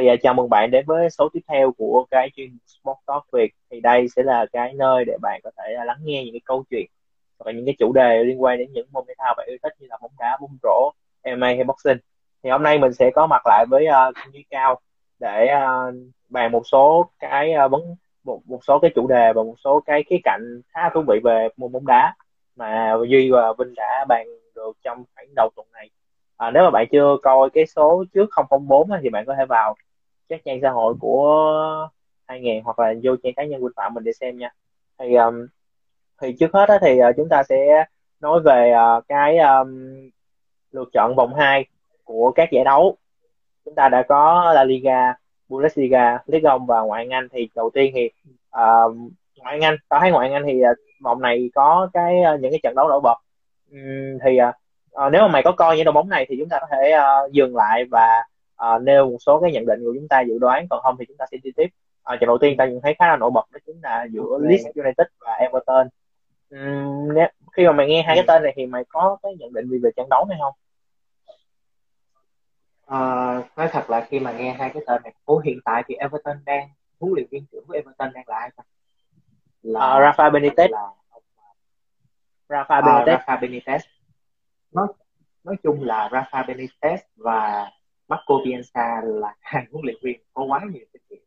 thì uh, chào mừng bạn đến với số tiếp theo của cái chuyên Sport Talk Việt. Thì đây sẽ là cái nơi để bạn có thể uh, lắng nghe những cái câu chuyện và những cái chủ đề liên quan đến những môn thể thao bạn yêu thích như là bóng đá, bóng rổ, MMA hay boxing. Thì hôm nay mình sẽ có mặt lại với uh, Duy Cao để uh, bàn một số cái uh, vấn một một số cái chủ đề và một số cái khía cạnh khá thú vị về môn bóng đá mà Duy và Vinh đã bàn được trong khoảng đầu tuần này. À, nếu mà bạn chưa coi cái số trước 004 thì bạn có thể vào các trang xã hội của 2000 hoặc là vô trang cá nhân Quỳnh Phạm mình để xem nha. Thì um, thì trước hết á, thì uh, chúng ta sẽ nói về uh, cái um, lượt chọn vòng 2 của các giải đấu. Chúng ta đã có La Liga, Bundesliga, Ligue 1 và ngoại Anh. Thì đầu tiên thì uh, ngoại Anh, tao thấy ngoại Anh thì uh, vòng này có cái uh, những cái trận đấu nổi bật. Um, thì uh, uh, nếu mà mày có coi những đội bóng này thì chúng ta có thể uh, dừng lại và uh, nêu một số cái nhận định của chúng ta dự đoán còn không thì chúng ta sẽ đi tiếp. Uh, trận đầu tiên ta nhận thấy khá là nổi bật đó chính là giữa Leeds United và Everton. Nếu, khi mà mày nghe hai cái tên này thì mày có cái nhận định gì về trận đấu này không? Uh, nói thật là khi mà nghe hai cái tên này của hiện tại thì Everton đang huấn luyện viên trưởng của Everton đang là ai ta? Là uh, Rafa Benitez. là Rafa Benitez. Uh, Rafa Benitez. Nói nói chung là Rafa Benitez và Marco Bielsa là hai huấn luyện viên có quá nhiều kinh nghiệm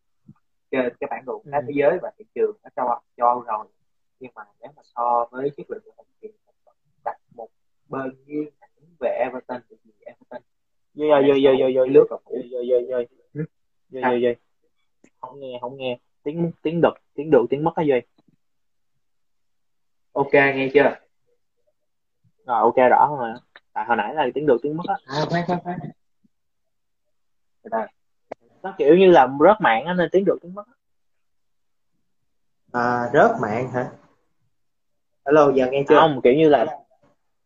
trên cái bản đồ ừ. thế giới và thị trường ở châu Âu, châu Âu rồi. Nhưng mà nếu mà so với chất lượng của mình thì đặt một bên nghiêng về Everton thì Everton rồi rồi rồi rồi rồi lướt rồi rồi rồi rồi rồi không nghe không nghe. Tiếng tiếng đực tiếng được tiếng mất cái gì ok nghe chưa? Rồi ok rõ rồi. Tại hồi nãy là tiếng được tiếng mất á. À khoan khoan khoan nó kiểu như là rớt mạng á nên tiếng được tiếng mất. À rớt mạng hả? Hello giờ nghe chưa? Không kiểu như là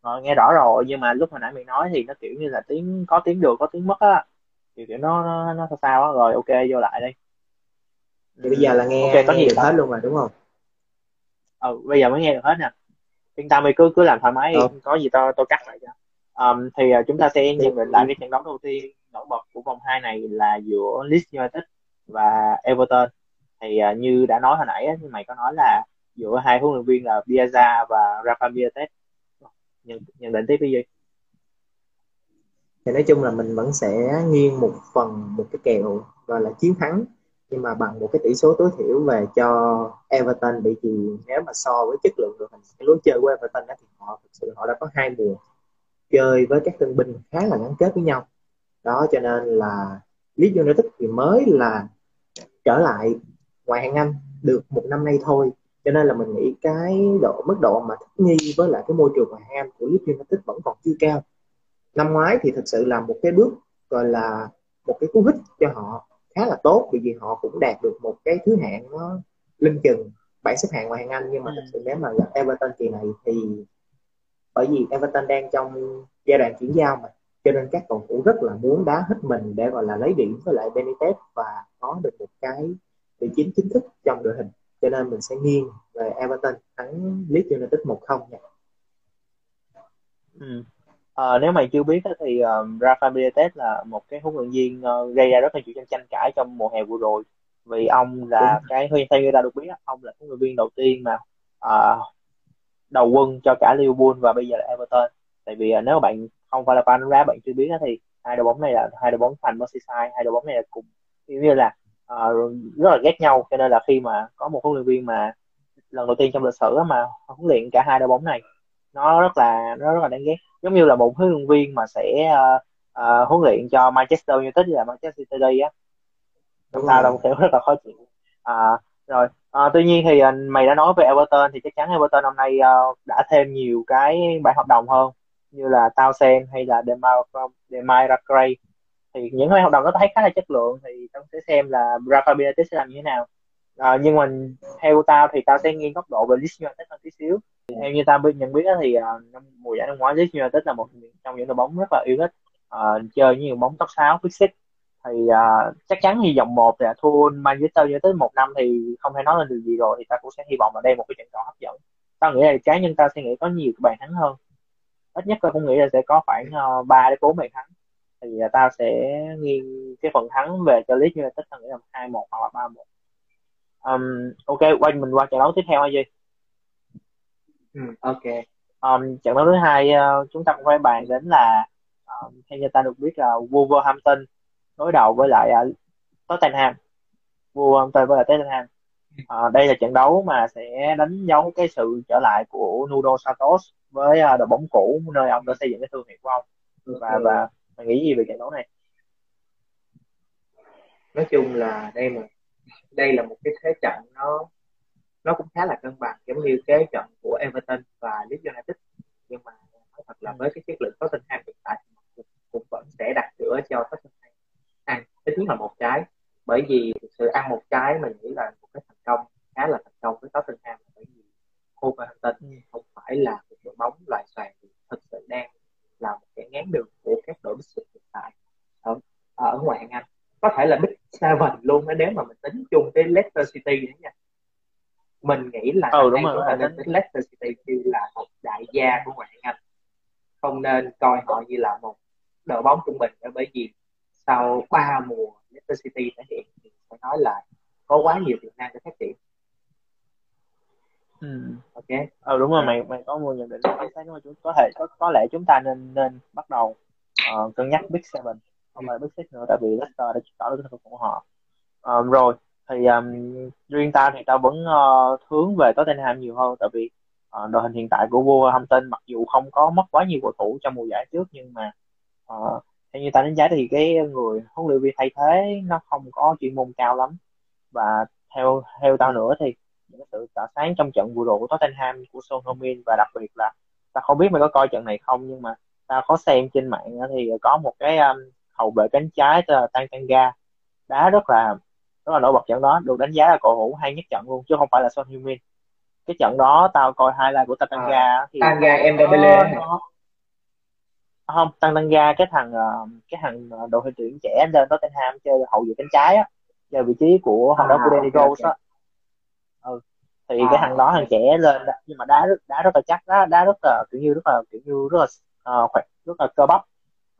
rồi nghe rõ rồi nhưng mà lúc hồi nãy mày nói thì nó kiểu như là tiếng có tiếng được có tiếng mất á. Kiểu kiểu nó nó nó sao sao á rồi ok vô lại đi. Thì bây giờ là nghe okay, có nghe được hết luôn rồi đúng không? Ừ bây giờ mới nghe được hết nè. Yên tâm đi cứ cứ làm thoải mái ừ. có gì tao tôi cắt lại cho. Um, thì uh, chúng ta sẽ nhận định lại cái trận đấu đầu tiên nổi bật của vòng 2 này là giữa Leeds United và Everton. Thì uh, như đã nói hồi nãy á, mày có nói là giữa hai huấn luyện viên là Bielsa và Rafa Benitez. Nhận nhận định tiếp đi gì thì nói chung là mình vẫn sẽ nghiêng một phần một cái kèo gọi là chiến thắng nhưng mà bằng một cái tỷ số tối thiểu về cho Everton bị gì nếu mà so với chất lượng đội hình cái lối chơi của Everton đó, thì họ thực sự họ đã có hai mùa chơi với các tân binh khá là gắn kết với nhau đó cho nên là Leeds United thì mới là trở lại ngoại hạng Anh được một năm nay thôi. Cho nên là mình nghĩ cái độ mức độ mà thích nghi với lại cái môi trường ngoại hạng Anh của Leeds United vẫn còn chưa cao. Năm ngoái thì thực sự là một cái bước gọi là một cái cú hích cho họ khá là tốt bởi vì họ cũng đạt được một cái thứ hạng nó lưng chừng bảng xếp hạng ngoại hạng Anh. Nhưng mà ừ. thực sự nếu mà gặp Everton kỳ này thì bởi vì Everton đang trong giai đoạn chuyển giao mà cho nên các cầu thủ rất là muốn đá hết mình để gọi là lấy điểm với lại Benitez và có được một cái vị trí chính thức trong đội hình cho nên mình sẽ nghiêng về Everton thắng Leeds United 1-0 nha. Ừ. À, nếu mày chưa biết thì um, Rafa Benitez là một cái huấn luyện viên uh, gây ra rất là nhiều tranh tranh cãi trong mùa hè vừa rồi vì ông là Đúng. cái theo người ta được biết ông là huấn luyện viên đầu tiên mà uh, đầu quân cho cả Liverpool và bây giờ là Everton tại vì uh, nếu bạn không phải là fan đá bạn chưa biết thì hai đội bóng này là hai đội bóng fan Merseyside hai đội bóng này là cùng như là uh, rất là ghét nhau cho nên là khi mà có một huấn luyện viên mà lần đầu tiên trong lịch sử mà huấn luyện cả hai đội bóng này nó rất là nó rất là đáng ghét. Giống như là một huấn luyện viên mà sẽ uh, uh, huấn luyện cho Manchester United là Manchester City á. Chúng ta đồng kiểu rất là khó chịu. À, rồi à, tuy nhiên thì mày đã nói về Everton thì chắc chắn Everton năm nay uh, đã thêm nhiều cái bản hợp đồng hơn như là Townsend hay là Demar Gray. Thì những cái hợp đồng đó thấy khá là chất lượng thì tao sẽ xem là Rafa Benitez sẽ làm như thế nào. À, nhưng mà theo tao thì tao sẽ nghiêng góc độ về Leeds United hơn tí xíu. Thì theo như tao nhận biết thì uh, mùa giải năm ngoái Leeds United là một trong những đội bóng rất là yêu thích uh, chơi như bóng top 6 fix six. Thì uh, chắc chắn thì vòng một là thua Manchester United một năm thì không thể nói lên được gì rồi thì ta cũng sẽ hy vọng là đây một cái trận đấu hấp dẫn. Tao nghĩ là cá nhân tao sẽ nghĩ có nhiều bàn thắng hơn ít nhất tao cũng nghĩ là sẽ có khoảng uh, 3 đến bốn bàn thắng. Thì uh, tao sẽ nghiêng cái phần thắng về cho Leeds United tôi nghĩ là hai một hoặc là ba một. Um, ok quay mình qua trận đấu tiếp theo hay gì ừ, ok. Um, trận đấu thứ hai uh, chúng ta cũng phải bàn đến là um, theo như ta được biết là Wolverhampton đối đầu với lại uh, Tottenham. Wolverhampton với lại Tottenham uh, đây là trận đấu mà sẽ đánh dấu cái sự trở lại của Nuno Santos với uh, đội bóng cũ nơi ông đã xây dựng cái thương hiệu của ông. Và và mày nghĩ gì về trận đấu này? Nói chung là đây một đây là một cái thế trận nó nó cũng khá là cân bằng giống như cái trận của Everton và Leeds United. Nhưng mà nói thật là với cái chất lượng Tottenham hiện tại cũng vẫn sẽ đặt cửa cho Tottenham. Ăn ít nhất là một trái bởi vì sự ăn một trái mình nghĩ là một cái thành công khá là thành công với Tottenham. Bởi vì Wolverhampton ừ. không phải là một đội bóng loài xoài thực sự đang là một cái ngán đường của các đội Big hiện tại. Ở, ở ngoại Anh. Có thể là Big Seven luôn nếu mà mình tính chung cái Leicester City nữa nha. Mình nghĩ là ừ, đúng rồi, nên tính Leicester City như là một đại gia của ngoại hạng Anh. Không nên coi họ như là một đội bóng trung bình bởi vì sau ba mùa Leicester City phải nói là có quá nhiều tiềm năng để phát triển. Ừ. ok. Ừ đúng rồi mày mày có một nhận định chính xác chúng có thể có có lẽ chúng ta nên nên bắt đầu uh, cân nhắc Big Seven. Không phải Big Six nữa tại vì Leicester đã tỏ được thực của họ. Um, rồi thì um, riêng ta thì ta vẫn uh, hướng về Tottenham nhiều hơn tại vì uh, đội hình hiện tại của Wolverhampton mặc dù không có mất quá nhiều cầu thủ trong mùa giải trước nhưng mà uh, theo như ta đánh giá thì cái người huấn luyện viên thay thế nó không có chuyên môn cao lắm. Và theo theo tao nữa thì những sự tỏa sáng trong trận vừa rồi của Tottenham của Son Heung-min và đặc biệt là ta không biết mày có coi trận này không nhưng mà ta có xem trên mạng thì có một cái um, hậu vệ cánh trái tên là Tanganga đá rất là rất là nổi bật trận đó được đánh giá là cầu thủ hay nhất trận luôn chứ không phải là Son Heung-min. Cái trận đó tao coi highlight của Tanganga à, thì Tanganga Mbele không tăng tăng ga cái thằng ờ, cái thằng ờ, đội tuyển trẻ lên Tottenham chơi hậu vệ cánh trái á chơi vị trí của thằng à, đó của Danny okay, Rose á. Ừ. thì à, cái thằng đó thằng trẻ lên nhưng mà đá rất đá rất là chắc đá đá rất là kiểu như rất là kiểu như rất là uh, khỏe rất là cơ bắp.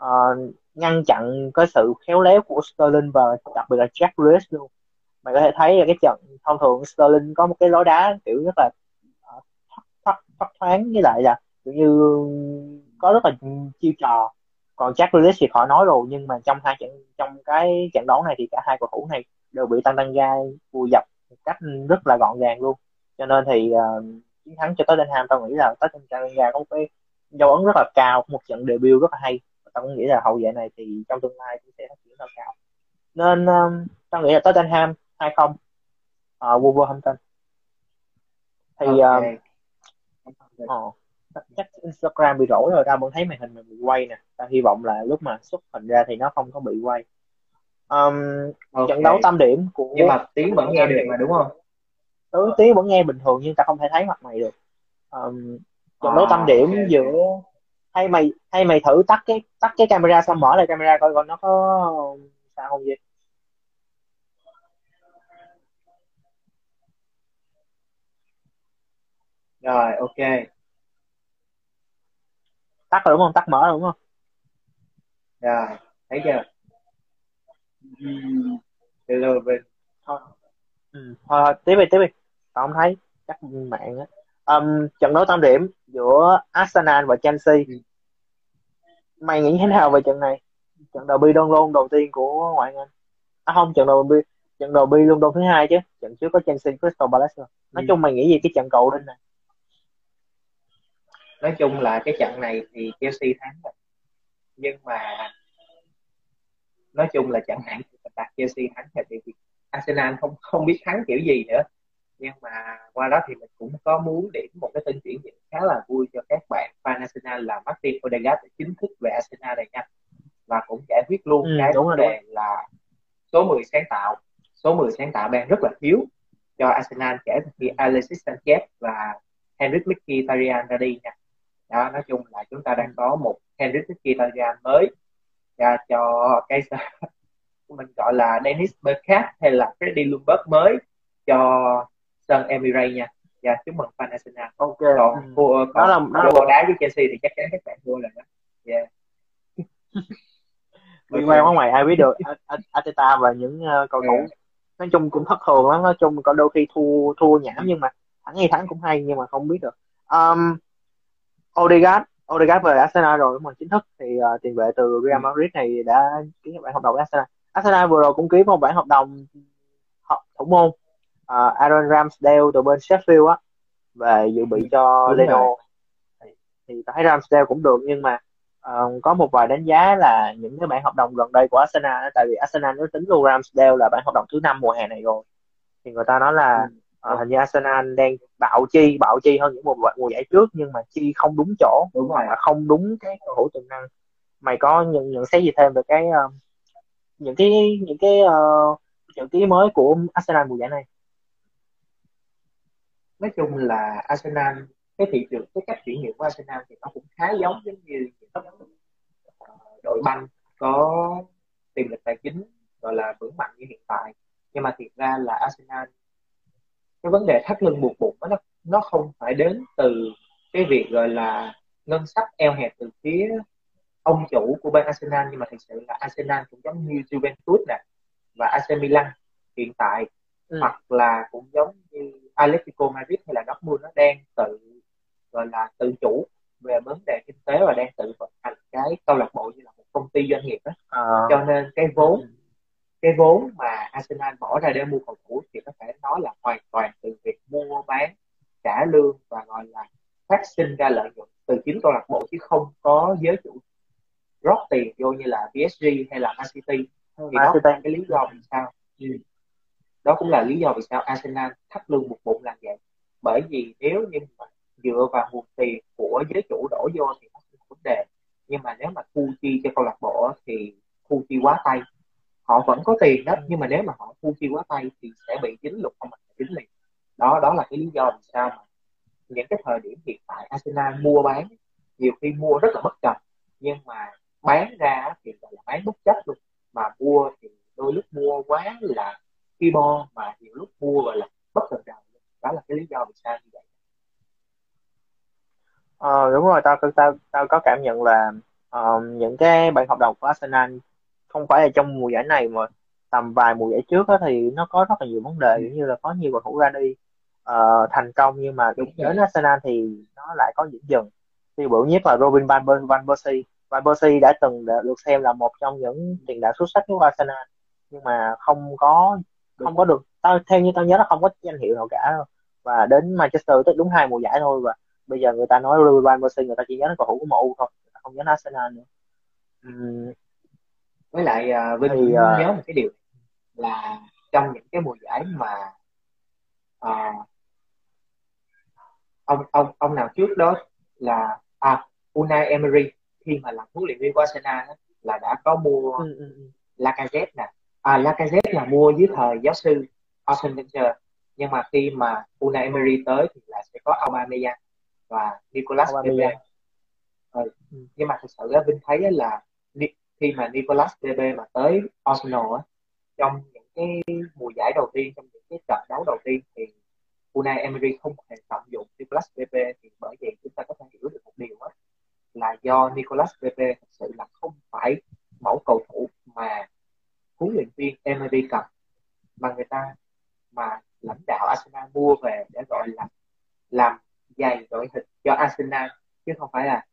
Uh, ngăn chặn cái sự khéo léo của Sterling và đặc biệt là Jack Grealish luôn. Mày có thể thấy là cái trận thông thường Sterling có một cái lối đá kiểu rất là uh, thoát, thoát thoáng với lại là kiểu như có rất là chiêu trò. Còn Jack Grealish thì khỏi nói rồi nhưng mà trong hai trận trong cái trận đấu này thì cả hai cầu thủ này đều bị tăng tăng ga vùi dập một cách rất là gọn gàng luôn. Cho nên thì uh, chiến thắng cho Tottenham tao nghĩ là Tottenham có một cái dấu ấn rất là cao một trận debut rất là hay. Tao cũng nghĩ là hậu vệ này thì trong tương lai cũng sẽ phát triển rất cao. Nên um, tao nghĩ là Tottenham hay không? Uh, Wolverhampton. Thì okay. uh, chắc Instagram bị rỗi rồi tao vẫn thấy màn hình mình bị quay nè. Tao hy vọng là lúc mà xuất hình ra thì nó không có bị quay. Um, okay. trận đấu tâm điểm của nhưng mà tiếng vẫn nghe được mà đúng không? Ừ, tiếng vẫn nghe bình thường nhưng ta không thể thấy mặt mày được. Um, trận đấu à, tâm điểm okay. giữa hay mày hay mày thử tắt cái tắt cái camera xong mở lại camera coi coi nó có sao không gì rồi ok tắt rồi đúng không? Tắt mở rồi đúng không? Rồi thấy chưa? Hello bên thôi. Ừ. thôi tiếp đi tiếp đi. Tao không thấy chắc mạng á. Um, trận đấu tam điểm giữa Arsenal và Chelsea. Ừ. mày nghĩ thế nào về trận này? Trận derby Đông Lôn đầu tiên của ngoại anh. À không trận derby trận derby London thứ hai chứ. Trận trước có Chelsea Crystal Palace. Nói ừ. chung mày nghĩ gì cái trận cầu đinh này nói chung là cái trận này thì Chelsea thắng rồi. Nhưng mà nói chung là trận này đặt Chelsea thắng rồi thì Arsenal không không biết thắng kiểu gì nữa. Nhưng mà qua đó thì mình cũng có muốn điểm một cái tin chuyển nhượng khá là vui cho các bạn fan Arsenal là Martin Odegaard chính thức về Arsenal này nha. Và cũng giải quyết luôn ừ, cái vấn đề là số 10 sáng tạo. Số 10 sáng tạo đang rất là thiếu cho Arsenal kể từ khi Alexis Sanchez và Henrik Mkhitaryan ra đi nha đó nói chung là chúng ta đang có một Henrik Mkhitaryan mới và cho cái mình gọi là Dennis Bergkamp hay là Freddie Ljungberg mới cho sân Emirates nha. Và chúc mừng fan Arsenal. Ok. Còn ừ. còn đó là đó là đá với Chelsea thì chắc chắn các bạn thua rồi đó. Yeah. liên quan quá ngoài ai biết được. Ateta và những uh, cầu thủ yeah. nói chung cũng thất thường lắm nói chung có đôi khi thua thua nhảm nhưng mà thắng hay thắng cũng hay nhưng mà không biết được. Um, Odegaard. Odegaard về Arsenal rồi mà chính thức thì uh, tiền vệ từ Real Madrid này đã ký bản hợp đồng với Arsenal. Arsenal vừa rồi cũng ký một bản hợp đồng thủ môn uh, Aaron Ramsdale từ bên Sheffield á về dự bị cho Đúng Leno. Thì, thì thấy Ramsdale cũng được nhưng mà uh, có một vài đánh giá là những cái bản hợp đồng gần đây của Arsenal tại vì Arsenal nó tính luôn Ramsdale là bản hợp đồng thứ năm mùa hè này rồi. Thì người ta nói là ừ. Uh, hình như Arsenal đang bạo chi bạo chi hơn những mùa mùa giải trước nhưng mà chi không đúng chỗ đúng rồi không đúng cái cầu thủ tiềm năng. Mày có nhận nhận xét gì thêm về cái uh, những cái những cái uh, chữ ký mới của Arsenal mùa giải này? Nói chung là Arsenal cái thị trường cái cách chuyển nhượng của Arsenal thì nó cũng khá giống giống như đội banh có tiềm lực tài chính gọi là vững mạnh như hiện tại. Nhưng mà thiệt ra là Arsenal cái vấn đề thắt lưng buộc bụng nó nó không phải đến từ cái việc gọi là ngân sách eo hẹp từ phía ông chủ của bên Arsenal nhưng mà thực sự là Arsenal cũng giống như Juventus nè và AC Milan hiện tại ừ. hoặc là cũng giống như Atletico Madrid hay là Dortmund nó đang tự gọi là tự chủ về vấn đề kinh tế và đang tự vận hành cái câu lạc bộ như là một công ty doanh nghiệp đó à. cho nên cái vốn ừ. Cái vốn mà Arsenal bỏ ra để mua cầu thủ thì có thể nói là hoàn toàn từ việc mua bán trả lương và gọi là phát sinh ra lợi nhuận từ chính câu lạc bộ chứ không có giới chủ rót tiền vô như là PSG hay là Man City. Thì đó là cái lý do vì sao. Ừ. đó cũng là lý do vì sao Arsenal thắt lưng một bụng làm vậy. Bởi vì nếu như mà dựa vào nguồn tiền của giới chủ đổ vô thì nó không vấn đề. Nhưng mà nếu mà thu chi cho câu lạc bộ thì thu chi quá tay họ vẫn có tiền đó nhưng mà nếu mà họ thu chi quá tay thì sẽ bị dính luật không hành chính liền. Đó đó là cái lý do vì sao mà những cái thời điểm hiện tại Arsenal mua bán nhiều khi mua rất là bất cập nhưng mà bán ra thì gọi là bán bất chấp luôn. Mà mua thì đôi lúc mua quá là khi bo mà nhiều lúc mua gọi là bất cần đầu đó là cái lý do vì sao như vậy. Ờ, đúng rồi tao tao tao có cảm nhận là um, những cái bản hợp đồng của Arsenal không phải là trong mùa giải này mà tầm vài mùa giải trước đó, thì nó có rất là nhiều vấn đề như là có nhiều cầu thủ ra đi uh, thành công nhưng mà đúng đến Arsenal thì nó lại có những dừng tiêu biểu nhất là Robin van van Persie. Van Persie đã từng được xem là một trong những tiền đạo xuất sắc của Arsenal nhưng mà không có không có được tao theo như tao nhớ là không có danh hiệu nào cả và đến Manchester tới đúng hai mùa giải thôi và bây giờ người ta nói Ruben Van Persie người ta chỉ nhớ đến cầu thủ của MU thôi không nhớ Arsenal nữa. Uhm. Với lại uh, Vinh thì, uh... nhớ một cái điều là trong những cái mùa giải mà uh, ông ông ông nào trước đó là à Unai Emery khi mà làm huấn luyện viên của Arsenal là đã có mua ừ, ừ, ừ. Lacazette nè. À Lacazette là mua dưới thời giáo sư Arsene Wenger. Nhưng mà khi mà Unai Emery tới thì là sẽ có Aubameyang và Nicolas Pepe ừ. nhưng mà thực sự á Vinh thấy là khi mà Nicolas Pepe mà tới Arsenal á, trong những cái mùa giải đầu tiên, trong những cái trận đấu đầu tiên thì Unai Emery không hề tận dụng Nicolas Pepe thì bởi vậy chúng ta có thể hiểu được một điều á, là do Nicolas Pepe thực sự là không phải mẫu cầu thủ mà huấn luyện viên Emery cần, mà người ta, mà lãnh đạo Arsenal mua về để gọi là làm dày đội hình cho Arsenal, chứ không phải là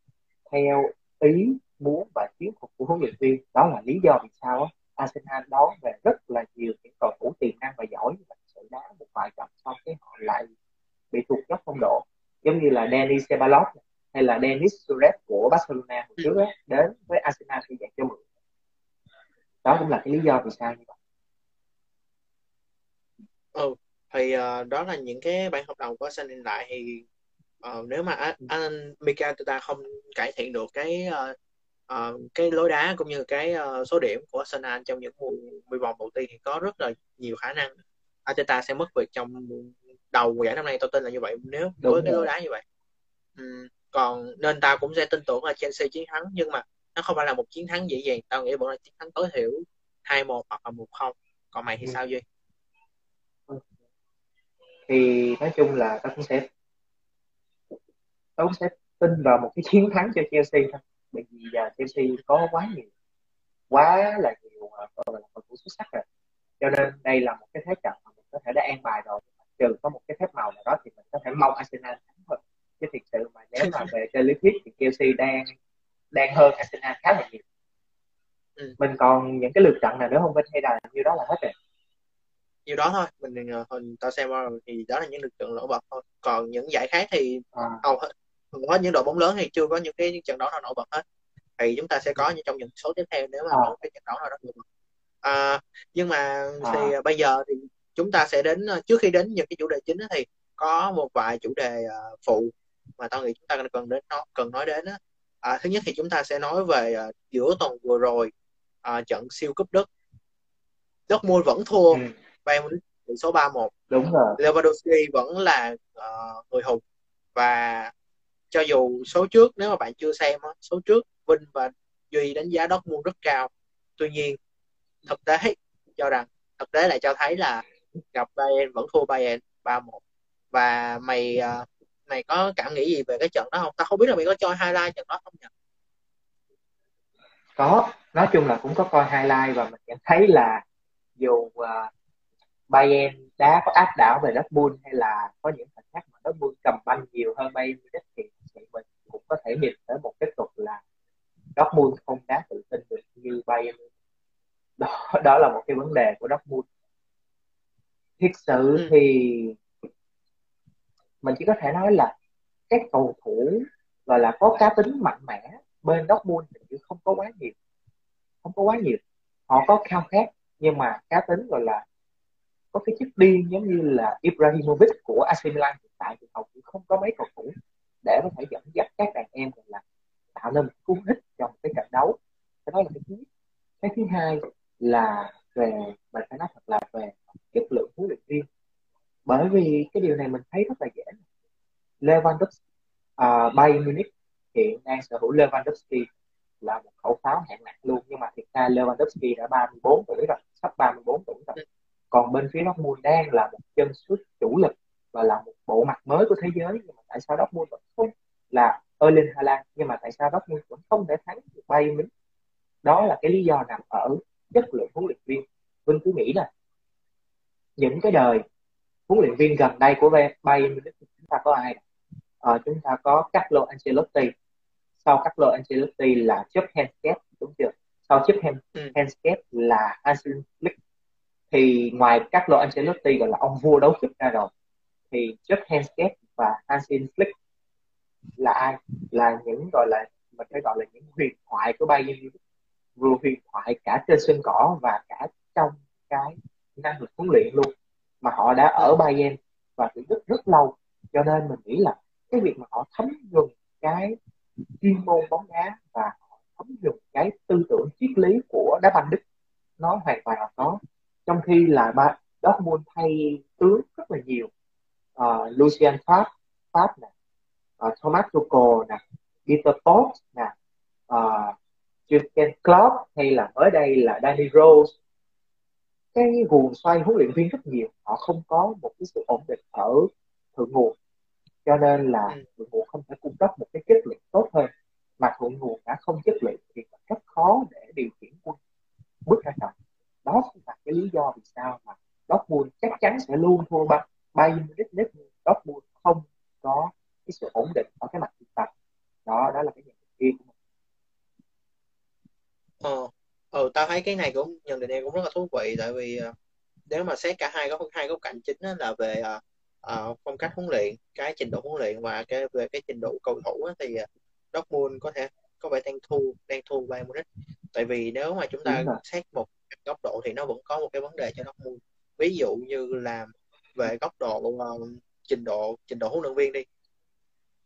theo ý muốn và chiến thuật của huấn luyện viên. Đó là lý do vì sao Arsenal đón về rất là nhiều những cầu thủ tiềm năng và giỏi nhưng mà sự đá một vài trận xong cái họ lại bị thuộc dốc phong độ. Giống như là Denis Ceballos hay là Denis Suarez của Barcelona hồi trước ấy, đến với Arsenal thì dạng cho mượn. Đó cũng là cái lý do vì sao như vậy. Ừ thì uh, đó là những cái bản hợp đồng của Arsenal hiện tại thì uh, nếu mà anh Mika ta không cải thiện được cái uh, uh, cái lối đá cũng như cái uh, số điểm của Arsenal trong những mùa 10 vòng đầu tiên thì có rất là nhiều khả năng. Arteta sẽ mất việc trong đầu giải năm nay tôi tin là như vậy nếu Đúng với rồi. cái lối đá như vậy. Um, còn nên tao cũng sẽ tin tưởng là Chelsea chiến thắng nhưng mà nó không phải là một chiến thắng dễ dàng tao nghĩ vẫn là chiến thắng tối thiểu hai một hoặc là một không. Còn mày thì ừ. sao duy? Thì nói chung là tao cũng sẽ tao sẽ tin vào một cái chiến thắng cho Chelsea thôi bởi vì giờ Chelsea có quá nhiều quá là nhiều uh, cầu thủ xuất sắc rồi. Cho nên đây là một cái thế trận mà mình có thể đã an bài rồi. Trừ có một cái phép màu nào đó thì mình có thể mong Arsenal thắng thôi. Chứ thực sự mà nếu mà về chơi lý thuyết thì Chelsea đang đang hơn Arsenal khá là nhiều. Ừ. mình còn những cái lượt trận nào nữa không Vinh? Hay là như đó là hết rồi? Nhiêu đó thôi. Mình ờ, hồi tao xem rồi thì đó là những lượt trận nổi bật thôi. Còn những giải khác thì à. hầu hết có những đội bóng lớn thì chưa có những cái trận đấu nào nổi bật hết thì chúng ta sẽ có như trong những số tiếp theo nếu mà à. có cái trận đấu nào đó nổi bật à, nhưng mà à. thì ờ, bây giờ thì chúng ta sẽ đến trước khi đến những cái chủ đề chính thì có một vài chủ đề uh, phụ mà tao nghĩ chúng ta cần đến nó cần nói đến. À, thứ nhất thì chúng ta sẽ nói về uh, giữa tuần vừa rồi uh, trận siêu cúp Đức Dortmund vẫn thua ừ. Bayern Munich tỷ số 3-1 đúng rồi Lewandowski vẫn là uh, người hùng và cho dù số trước nếu mà bạn chưa xem số trước Vinh và Duy đánh giá Dortmund rất cao tuy nhiên thực tế cho rằng thực tế lại cho thấy là gặp Bayern vẫn thua Bayern 3-1 và mày à, mày có cảm nghĩ gì về cái trận đó không? Tao không biết là mày có coi highlight trận đó không nhỉ? Có, nói chung là cũng có coi highlight và mình cảm thấy là dù uh, Bayern đá có áp đảo về Dortmund hay là có những khoảnh khắc mà Dortmund cầm banh nhiều hơn Bayern Munich thì mình cũng có thể nhìn tới một kết cục là Dortmund không đá tự tin được như Bayern. Đó đó là một cái vấn đề của Dortmund thực sự ừ. thì mình chỉ có thể nói là các cầu thủ gọi là có cá tính mạnh mẽ bên Dortmund thì không có quá nhiều không có quá nhiều. Họ có khao khát nhưng mà cá tính gọi là có cái chất điên giống như là Ibrahimovic của AC Milan hiện tại thì họ cũng không có mấy cầu thủ để có thể dẫn dắt các đàn em là tạo nên một cú hích trong cái trận đấu. Cái đó là cái thứ cái thứ hai là về mình phải nói thật là về chất lượng huấn luyện viên. Bởi vì cái điều này mình thấy rất là dễ. Lewandowski uh, Bayern Munich hiện đang sở hữu Lewandowski là một khẩu pháo hạng nặng luôn. Nhưng mà thực ra Lewandowski đã 34 tuổi rồi sắp 34 tuổi rồi. Còn bên phía Dortmund đang là một chân sút chủ lực và là một bộ mặt mới của thế giới nhưng mà tại sao Dortmund vẫn không là Erling Haaland nhưng mà tại sao Dortmund vẫn không thể thắng được Bayern Munich? Đó là cái lý do nằm ở chất lượng huấn luyện viên Vinh cứ nghĩ là những cái đời huấn luyện viên gần đây của Bayern Munich chúng ta có ai? À, chúng ta có Carlo Ancelotti. Sau Carlo Ancelotti là Jupp Heynckes đúng chưa? Sau Jupp Heynckes ừ. là Hansi Flick thì ngoài Carlo Ancelotti gọi là ông vua đấu chức ra rồi thì Jeff Heynckes và Hansin Flick là ai? Là những gọi là mình phải gọi là những huyền thoại của Bayern Munich vừa huyền thoại cả trên sân cỏ và cả trong cái năng lực huấn luyện luôn. Mà họ đã ở Bayern và từ rất rất lâu. Cho nên mình nghĩ là cái việc mà họ thấm nhuần cái chuyên môn bóng đá và họ thấm nhuần cái tư tưởng triết lý của đá banh Đức, nó hoàn toàn là có. Trong khi là ba Dortmund thay tướng rất là nhiều uh, Lucien Favre Pháp nè. Uh, Thomas Tuchel nè. Peter Bosz nè. Uh, Jurgen Klopp hay là mới đây là Danny Rose. Cái guồng xoay huấn luyện viên rất nhiều. Họ không có một cái sự ổn định ở thượng nguồn. Cho nên là ừ. thượng nguồn không thể cung cấp một cái chất lượng tốt hơn. Mà thượng nguồn đã không chất lượng thì rất khó để điều khiển quân bước ra trận. Đó là cái lý do vì sao mà Dortmund chắc chắn sẽ luôn thua ba Bayern Munich nếu Dortmund không có cái sự ổn định ở cái mặt thực tập. Đó đó là cái nhận định kia của mình. Ờ ừ, tao thấy cái này cũng nhận định này cũng rất là thú vị tại vì uh, nếu mà xét cả hai có hai góc cạnh chính là về uh, phong cách huấn luyện cái trình độ huấn luyện và cái về cái trình độ cầu thủ á, thì Dortmund có thể có vẻ đang thu đang thu Bayern Munich. Tại vì nếu mà chúng ta xét một góc độ thì nó vẫn có một cái vấn đề cho Dortmund. Ví dụ như là về góc độ uh, trình độ trình độ huấn luyện viên đi.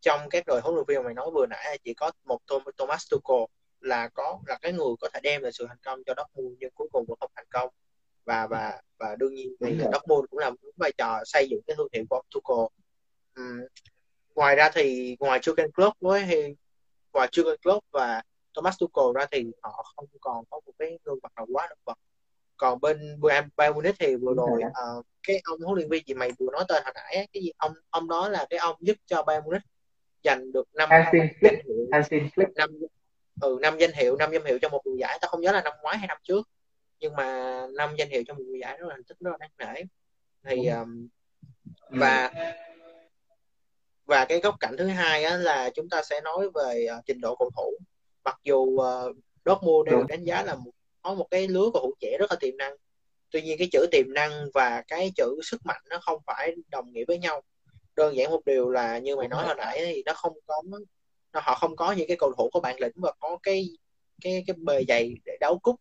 Trong các đội huấn luyện viên mà mày nói vừa nãy chỉ có một Thomas Tuchel là có là cái người có thể đem lại sự thành công cho Dortmund nhưng cuối cùng vẫn không thành công. Và và và đương nhiên thì Dortmund cũng làm vai trò xây dựng cái thương hiệu của Tuchel. Uhm, ngoài ra thì ngoài Jurgen Klopp với ngoài Jurgen Klopp và Thomas Tuchel ra thì họ không còn có một cái gương mặt nào quá nổi bật còn bên Bayern Munich thì vừa rồi uh, cái ông huấn luyện viên gì mày vừa nói tên hồi nãy cái gì ông ông nói là cái ông giúp cho Bayern Munich giành được năm Hansi Flick. năm ừ năm danh hiệu năm danh hiệu cho một mùa giải. Tao không nhớ là năm ngoái hay năm trước nhưng mà năm danh hiệu cho một mùa giải đó là tích rất là đáng nể. Thì um, và và cái góc cạnh thứ hai á, là chúng ta sẽ nói về uh, trình độ cầu thủ. Mặc dù uh, Dortmund đều đánh giá là một, có một cái lứa cầu thủ trẻ rất là tiềm năng. Tuy nhiên cái chữ tiềm năng và cái chữ sức mạnh nó không phải đồng nghĩa với nhau. Đơn giản một điều là như mày nói hồi nãy thì nó không có nó họ không có những cái cầu thủ có bản lĩnh và có cái cái cái bề dày để đấu cúp.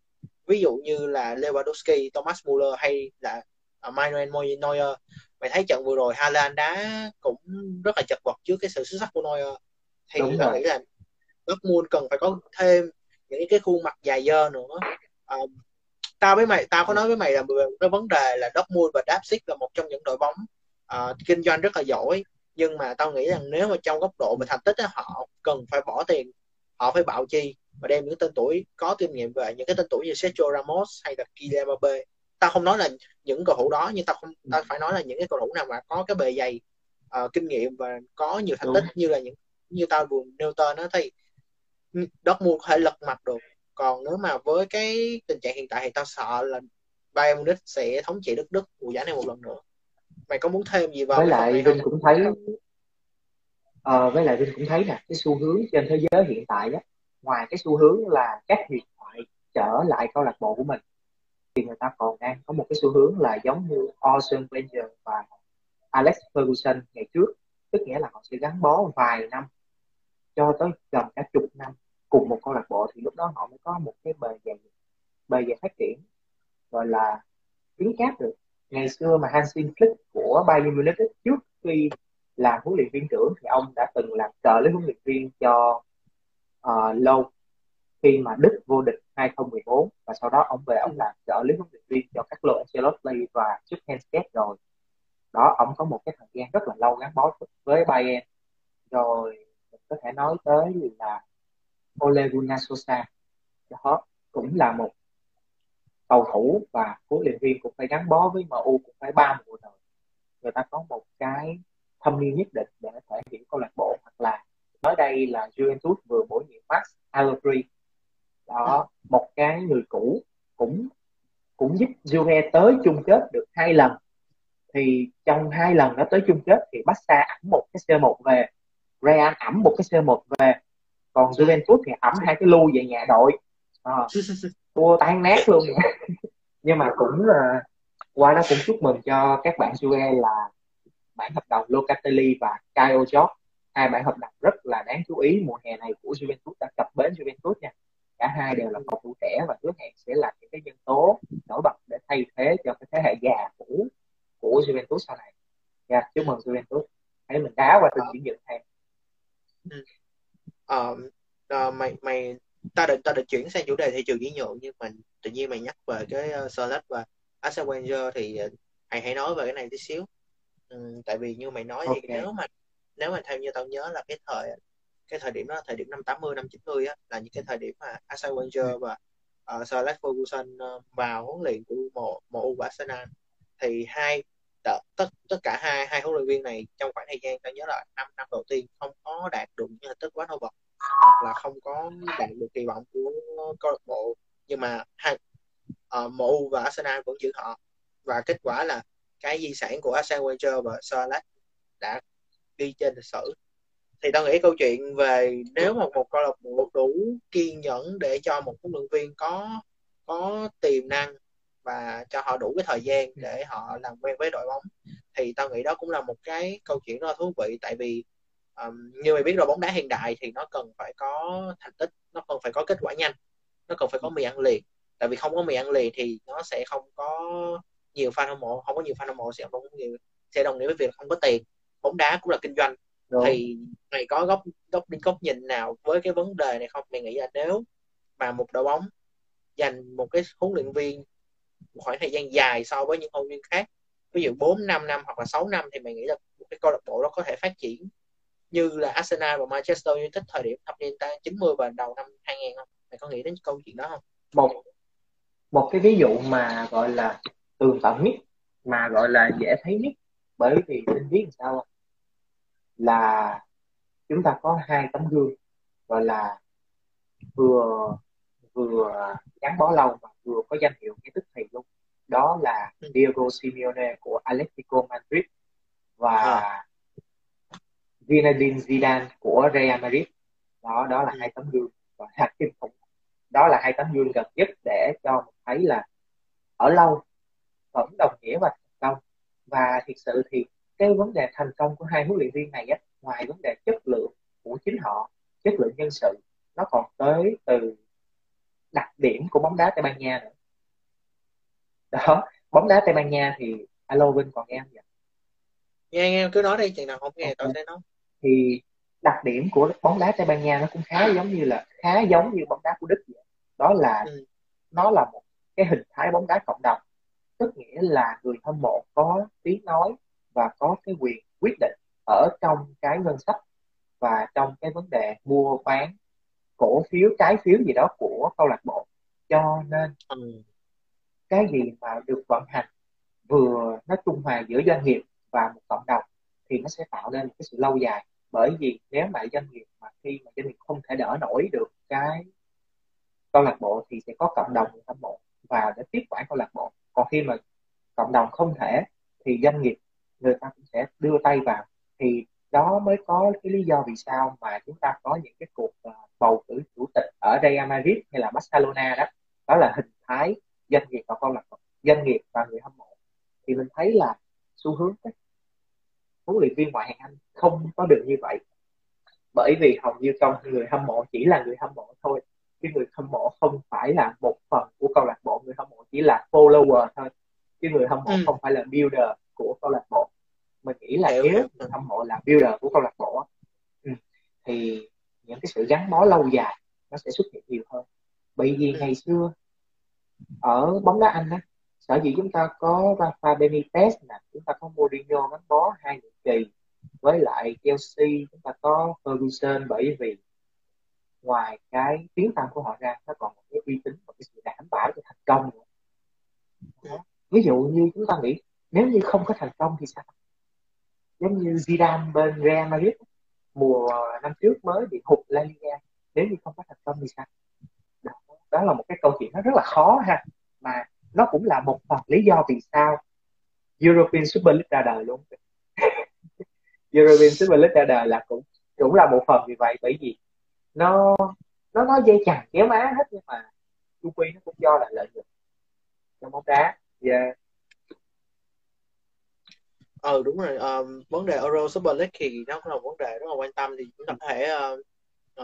Ví dụ như là Lewandowski, Thomas Muller hay là uh, Manuel Neuer. Mày thấy trận vừa rồi Haaland đá cũng rất là chật vật trước cái sự xuất sắc của Neuer. Thì Đúng tao nghĩ là Dortmund cần phải có thêm những cái khuôn mặt dài dơ nữa um, tao với mày tao có nói với mày là cái vấn đề là Dortmund và Leipzig là một trong những đội bóng uh, kinh doanh rất là giỏi. Nhưng mà tao nghĩ rằng nếu mà trong góc độ về thành tích á, họ cần phải bỏ tiền họ phải bạo chi và đem những tên tuổi có kinh nghiệm về những cái tên tuổi như Sergio Ramos hay là Kylian Mbappe tao không nói là những cầu thủ đó nhưng tao không tao phải nói là những cái cầu thủ nào mà có cái bề dày uh, kinh nghiệm và có nhiều thành tích như là những như tao vừa nêu tên đó thì Dortmund có thể lật mặt được còn nếu mà với cái tình trạng hiện tại thì tao sợ là Bayern Munich sẽ thống trị đất Đức mùa giải này một lần nữa. Mày có muốn thêm gì vào với lại Vinh cũng thấy ờ, với lại Vinh cũng thấy là cái xu hướng trên thế giới hiện tại á ngoài cái xu hướng là các huyền thoại trở lại câu lạc bộ của mình thì người ta còn đang có một cái xu hướng là giống như Arsene Wenger và Alex Ferguson ngày trước tức nghĩa là họ sẽ gắn bó vài năm cho tới gần cả chục năm cùng một câu lạc bộ thì lúc đó họ mới có một cái bề dày bề dày phát triển gọi là tiếng cáp được. Ngày xưa mà Hansi Flick của Bayern Munich trước khi làm huấn luyện viên trưởng thì ông đã từng làm trợ lý huấn luyện viên cho ờ, uh, lâu khi mà Đức vô địch 2014 và sau đó ông về ông làm trợ lý huấn luyện viên cho các Lô Ancelotti và Jurgen Heynckes rồi. Đó ông có một cái thời gian rất là lâu gắn bó với Bayern. Rồi mình có thể nói tới là Ole Gunnar Solskjaer đó cũng là một cầu thủ và huấn luyện viên cũng phải gắn bó với MU cũng phải ba mùa rồi. Người ta có một cái thâm niên nhất định để thể hiện câu lạc bộ, hoặc là nói đây là Juventus vừa bổ nhiệm Max Allegri. Đó, một cái người cũ cũng cũng giúp Juve tới chung kết được hai lần. Thì trong hai lần nó tới chung kết thì Barca ẩm một cái C1 về, Real ẩm một cái C1 về còn Juventus thì ẩm hai cái lưu về nhà đội. À, thua tan nát luôn. Nhưng mà cũng là qua đó cũng chúc mừng cho các bạn Juve là bản hợp đồng Locatelli và Kyle George hai bản hợp đồng rất là đáng chú ý. Mùa hè này của Juventus đã cập bến Juventus nha. Cả hai đều là cầu thủ trẻ và hứa hẹn sẽ là những cái nhân tố nổi bật để thay thế cho cái thế hệ già cũ của Juventus sau này nha yeah, chúc mừng Juventus hãy mình đá qua từng chuyển nhượng thêm ờ, uh, mày mày ta định ta định chuyển sang chủ đề thị trường chuyển nhượng nhưng mình tự nhiên mày nhắc về cái uh, Salah và Arsene Wenger thì uh, hãy hãy nói về cái này tí xíu ừ, tại vì như mày nói okay. thì nếu mà nếu mà theo như tao nhớ là cái thời cái thời điểm đó thời điểm năm 80 năm 90 á là những cái thời điểm mà Wenger ừ. và uh, Sir Alex Ferguson uh, vào huấn luyện của một MU và Arsenal thì hai tất tất cả hai hai huấn luyện viên này và Arsenal vẫn giữ họ. Và kết quả là cái di sản của Arsene Wenger và Salah đã ghi trên lịch sử. Thì tao nghĩ câu chuyện về nếu mà một câu lạc bộ đủ kiên nhẫn để cho một huấn luyện viên có có tiềm năng và cho họ đủ cái thời gian để họ làm quen với đội bóng thì tao nghĩ đó cũng là một cái câu chuyện rất là thú vị. Tại vì um, như mày biết rồi bóng đá hiện đại thì nó cần phải có thành tích nó cần phải có kết quả nhanh nó cần phải có mì ăn liền tại vì không có mì ăn liền thì nó sẽ không có nhiều fan hâm mộ không có nhiều fan hâm mộ sẽ không có nhiều sẽ đồng nghĩa với việc không có tiền bóng đá cũng là kinh doanh Đúng. thì mày có góc góc góc nhìn nào với cái vấn đề này không mày nghĩ là nếu mà một đội bóng dành một cái huấn luyện viên một khoảng thời gian dài so với những huấn luyện viên khác ví dụ 4 5 năm hoặc là 6 năm thì mày nghĩ là một cái câu lạc bộ đó có thể phát triển như là Arsenal và Manchester United thời điểm thập niên 90 và đầu năm 2000 không? Mày có nghĩ đến câu chuyện đó không? Một một cái ví dụ mà gọi là tường tận nhất mà gọi là dễ thấy nhất bởi vì mình biết sao không? là chúng ta có hai tấm gương gọi là vừa vừa gắn bó lâu mà vừa có danh hiệu ngay tức thì luôn đó là ừ. Diego Simeone của Atletico Madrid và à. Zinedine Zidane của Real Madrid đó đó là ừ. hai tấm gương và hạt kinh khủng đó là hai tấm gương gần nhất để cho mình thấy là ở lâu vẫn đồng nghĩa và thành công. Và thực sự thì cái vấn đề thành công của hai huấn luyện viên này á ngoài vấn đề chất lượng của chính họ chất lượng nhân sự nó còn tới từ đặc điểm của bóng đá Tây Ban Nha nữa. Đó bóng đá Tây Ban Nha thì alo Vinh còn nghe không vậy? Nghe nghe cứ nói đi chừng nào không nghe tôi sẽ nói. Thì đặc điểm của bóng đá Tây Ban Nha nó cũng khá giống như là khá giống như bóng đá của Đức vậy. Đó là ừ. nó là một cái hình thái bóng đá cộng đồng tức nghĩa là người hâm mộ có tiếng nói và có cái quyền quyết định ở trong cái ngân sách và trong cái vấn đề mua bán cổ phiếu trái phiếu gì đó của câu lạc bộ. Cho nên ừ. cái gì mà được vận hành vừa nó trung hòa giữa doanh nghiệp và một cộng đồng thì nó sẽ tạo nên một cái sự lâu dài. Bởi vì nếu mà doanh nghiệp mà khi mà doanh nghiệp không thể đỡ nổi được cái câu lạc bộ thì sẽ có cộng đồng hâm mộ vào để tiếp quản câu lạc bộ. Còn khi mà cộng đồng không thể, thì doanh nghiệp, người ta cũng sẽ đưa tay vào. Thì đó mới có cái lý do vì sao mà chúng ta có những cái cuộc ờ, bầu cử chủ tịch ở Real Madrid hay là Barcelona đó. Đó là hình thái doanh nghiệp và câu lạc bộ, doanh nghiệp và người hâm mộ. Thì mình thấy là xu hướng các huấn luyện viên ngoại hạng Anh không có được như vậy. Bởi vì hầu như trong người hâm mộ chỉ là người hâm mộ thôi cái người hâm mộ không phải là một phần của câu lạc bộ người hâm mộ chỉ là follower thôi. Chứ người hâm mộ ừ. không phải là builder của câu lạc bộ mình nghĩ là nếu người hâm mộ là builder của câu lạc bộ ừ, thì những cái sự gắn bó lâu dài nó sẽ xuất hiện nhiều hơn. Bởi vì ngày xưa ở bóng đá Anh á sở dĩ chúng ta có Rafa Benitez nè chúng ta có Mourinho gắn bó hai nhiệm kỳ với lại Chelsea chúng ta có Ferguson bởi vì ngoài cái tiếng tăm của họ ra nó còn một cái uy tín và cái sự đảm bảo cho thành công nữa. Đó. ví dụ như chúng ta nghĩ nếu như không có thành công thì sao? Giống như Zidane bên Real Madrid mùa năm trước mới bị hụt La Liga nếu như không có thành công thì sao? Đó, đó là một cái câu chuyện nó rất là khó ha mà nó cũng là một phần lý do vì sao European Super League ra đời luôn. European Super League ra đời là cũng cũng là một phần vì vậy bởi vì nó nó dây chằng kéo má hết nhưng mà chu quy nó cũng do là lợi nhuận trong bóng đá. Yeah ừ đúng rồi. Um, vấn đề Euro Super League thì nó cũng là vấn đề rất là quan tâm thì chúng ta có thể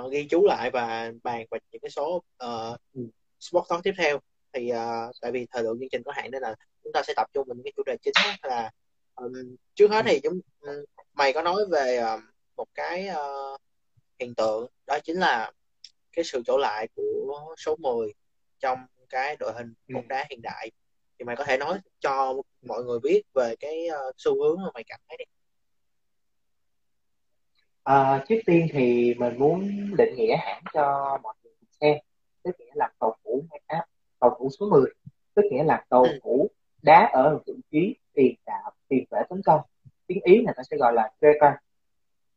uh, ghi chú lại và bàn vào những cái số uh, sport talk tiếp theo. Thì uh, tại vì thời lượng chương trình có hạn nên là chúng ta sẽ tập trung vào những cái chủ đề chính là um, trước hết thì chúng um, mày có nói về uh, một cái uh, hiện tượng đó chính là cái sự trở lại của số 10 trong cái đội hình ừ. bóng đá hiện đại thì mày có thể nói cho mọi người biết về cái uh, xu hướng mà mày cảm thấy đi à, trước tiên thì mình muốn định nghĩa hẳn cho mọi người xem tức nghĩa là cầu thủ cầu thủ số 10 tức nghĩa là cầu ừ. thủ đá ở vị trí tiền đạo tiền vệ tấn công tiếng ý người ta sẽ gọi là Treka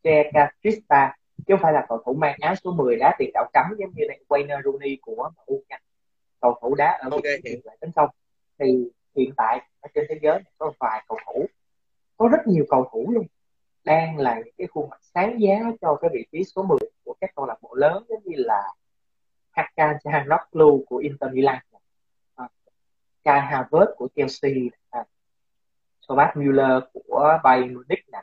Treka chứ không phải là cầu thủ mang áo số 10 đá tiền đạo cấm giống như này Wayne Rooney của MU nha. Cầu thủ đá ở okay, vị trí tấn công. Thì hiện tại ở trên thế giới có vài cầu thủ có rất nhiều cầu thủ luôn. Đang là những cái khuôn mặt sáng giá cho cái vị trí số 10 của các câu lạc bộ lớn giống như là Hakan Çalhanoğlu của Inter Milan uh, Kai Havertz của Chelsea uh, Thomas Müller của Bayern Munich nè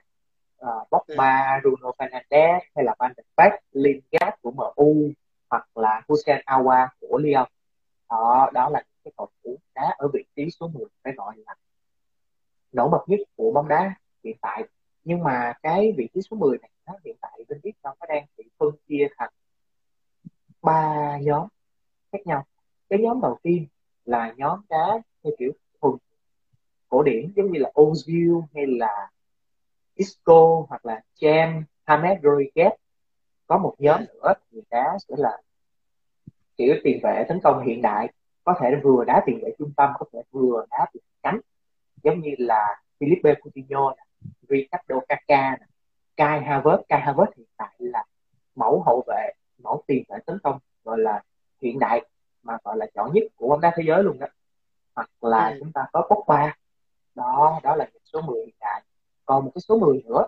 uh, Pogba, Bruno Fernandes hay là Van der Beek, Lingard của MU hoặc là Hussein Awa của Lyon. Đó đó là cái cầu thủ đá ở vị trí số 10 phải gọi là nổi bật nhất của bóng đá hiện tại. Nhưng mà cái vị trí số 10 này nó hiện tại bên biết nó đang bị phân chia thành ba nhóm khác nhau. Cái nhóm đầu tiên là nhóm đá theo kiểu thuần cổ điển giống như là Ozil hay là Isco hoặc là James James Rodriguez có một nhóm nữa thì đá sẽ là kiểu tiền vệ tấn công hiện đại. Có thể vừa đá tiền vệ trung tâm có thể vừa đá tiền cánh. Giống như là Felipe Coutinho Ricardo Kaká Kai Havertz. Kai Havertz hiện tại là mẫu hậu vệ mẫu tiền vệ tấn công gọi là hiện đại mà gọi là giỏi nhất của bóng đá thế giới luôn đó. Hoặc là ừ. chúng ta có Pogba. Đó đó là số 10 hiện tại còn một cái số 10 nữa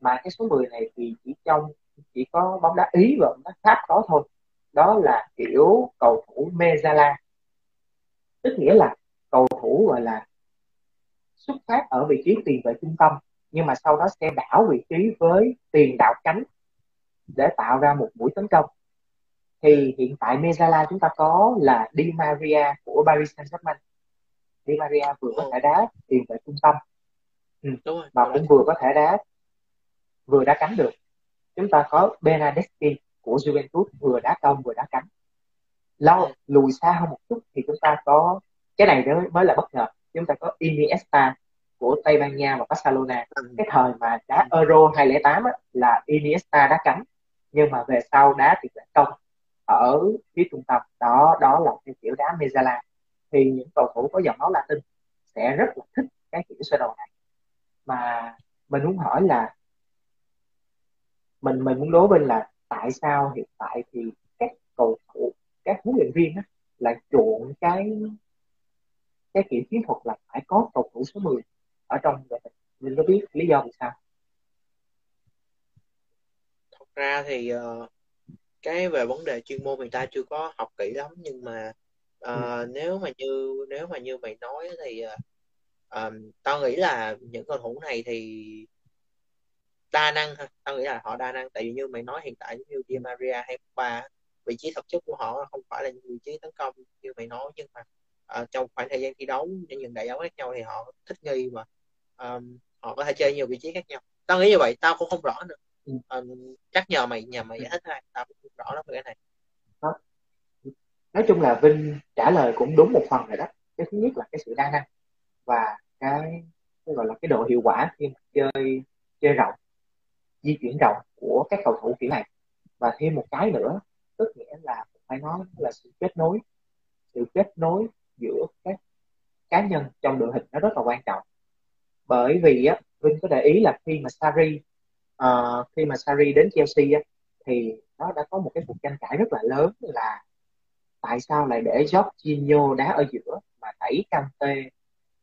mà cái số 10 này thì chỉ trong chỉ có bóng đá Ý và bóng đá Pháp có thôi. Đó là kiểu cầu thủ Mezala. Tức nghĩa là cầu thủ gọi là xuất phát ở vị trí tiền vệ trung tâm nhưng mà sau đó sẽ đảo vị trí với tiền đạo cánh để tạo ra một mũi tấn công. Thì hiện tại Mezala chúng ta có là Di Maria của Paris Saint-Germain. Di Maria vừa có thể đá tiền vệ trung tâm ừ. Đúng rồi, và cũng vừa có thể đá vừa đá cánh được. Chúng ta có Bernardeschi của Juventus vừa đá công vừa đá cánh. Lâu ừ. lùi xa hơn một chút thì chúng ta có cái này mới mới là bất ngờ. Chúng ta có Iniesta của Tây Ban Nha và Barcelona. Ừ. cái thời mà đá Euro 2008 á, là Iniesta đá cánh. Nhưng mà về sau đá thì lại công ở phía trung tâm đó đó là cái kiểu đá Mezzala thì những cầu thủ có dòng máu Latin sẽ rất là thích cái kiểu sơ đồ này mà mình muốn hỏi là mình mình muốn đố bên là tại sao hiện tại thì các cầu thủ các huấn luyện viên á, lại chuộng cái cái kiểu chiến thuật là phải có cầu thủ số 10 ở trong đội mình có biết lý do vì sao thật ra thì uh, cái về vấn đề chuyên môn người ta chưa có học kỹ lắm nhưng mà uh, ừ. nếu mà như nếu mà như mày nói thì uh, um, tao nghĩ là những cầu thủ này thì đa năng ha. Tao nghĩ là họ đa năng tại vì như mày nói hiện tại như Di Maria hay ba vị trí thực chất của họ không phải là vị trí tấn công như mày nói nhưng mà uh, trong khoảng thời gian thi đấu những những đại đấu khác nhau thì họ thích nghi và um, họ có thể chơi nhiều vị trí khác nhau. Tao nghĩ như vậy tao cũng không rõ nữa. Ừ. um, chắc nhờ mày nhờ mày giải thích hay tao cũng không rõ lắm về cái này. Nói chung là Vinh trả lời cũng đúng một phần rồi đó. Cái thứ nhất là cái sự đa năng và cái, cái gọi là cái độ hiệu quả khi mà chơi chơi rộng di chuyển rộng của các cầu thủ kiểu này. Và thêm một cái nữa tức nghĩa là phải nói là sự kết nối sự kết nối giữa các cá nhân trong đội hình nó rất là quan trọng. Bởi vì á Vinh có để ý là khi mà Sari uh, ờ, khi mà Sari đến Chelsea á, thì nó đã có một cái cuộc tranh cãi rất là lớn là tại sao lại để Jorginho đá ở giữa mà đẩy Kante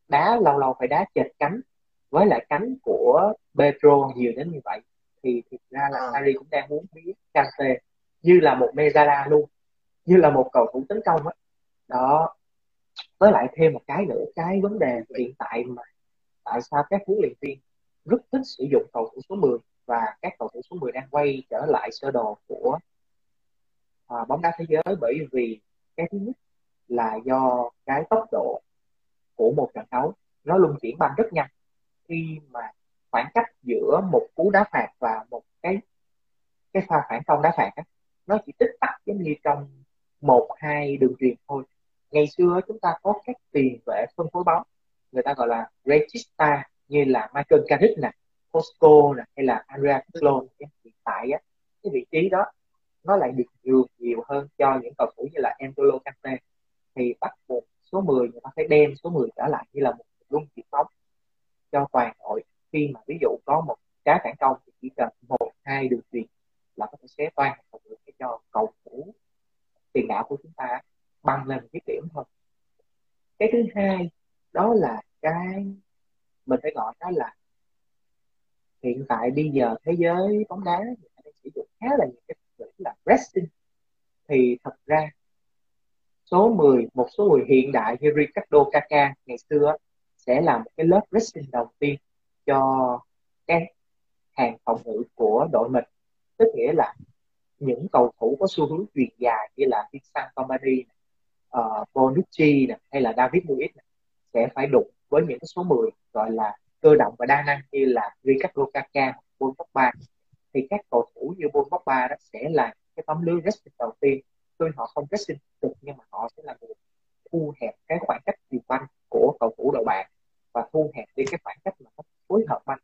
đá lâu lâu phải đá chệch cánh với lại cánh của Pedro nhiều đến như vậy. Thì thực ra là Sari cũng đang muốn biết Kante như là một Mezala luôn như là một cầu thủ tấn công á. Đó. Với lại thêm một cái nữa cái vấn đề hiện tại mà tại sao các huấn luyện viên rất thích sử dụng cầu thủ số 10 và các cầu thủ số 10 đang quay trở lại sơ đồ của à, bóng đá thế giới bởi vì cái thứ nhất là do cái tốc độ của một trận đấu nó luôn chuyển banh rất nhanh. Khi mà khoảng cách giữa một cú đá phạt và một cái cái pha phản công đá phạt á, nó chỉ tích tắc giống như trong một hai đường truyền thôi. Ngày xưa chúng ta có các tiền vệ phân phối bóng người ta gọi là regista như là Michael Carrick nè Costco nè hay là Andrea Pirlo hiện tại á cái vị trí đó nó lại được nhường nhiều hơn cho những cầu thủ như là Angelo Kante thì bắt buộc số 10 người ta phải đem số 10 trở lại như là một luân chuyển bóng cho toàn đội khi mà ví dụ có một cá phản công thì chỉ cần một, hai đường truyền là có thể xé toan một được để cho cầu thủ, tiền đạo của chúng ta băng lên cái điểm thôi. Cái thứ hai đó là cái mình phải gọi đó là hiện tại bây giờ thế giới bóng đá người ta đang sử dụng khá là nhiều cái từ là pressing thì thật ra số 10 một số người hiện đại như Ricardo Kaka ngày xưa sẽ là một cái lớp pressing đầu tiên cho các hàng phòng ngự của đội mình. Tức nghĩa là những cầu thủ có xu hướng truyền dài như là Vincent Kompany, uh, Bonucci này, hay là David Luiz này, sẽ phải đụng với những số 10 gọi là cơ động và đa năng như là Ricardo Kaka, Paul Pogba. Thì các cầu thủ như Paul Pogba đó sẽ là cái tấm lưới pressing đầu tiên tuy họ không kết sinh cực nhưng mà họ sẽ là người thu hẹp cái khoảng cách truyền banh của cầu thủ đội bạn và thu hẹp đi cái khoảng cách mà nó phối hợp mạnh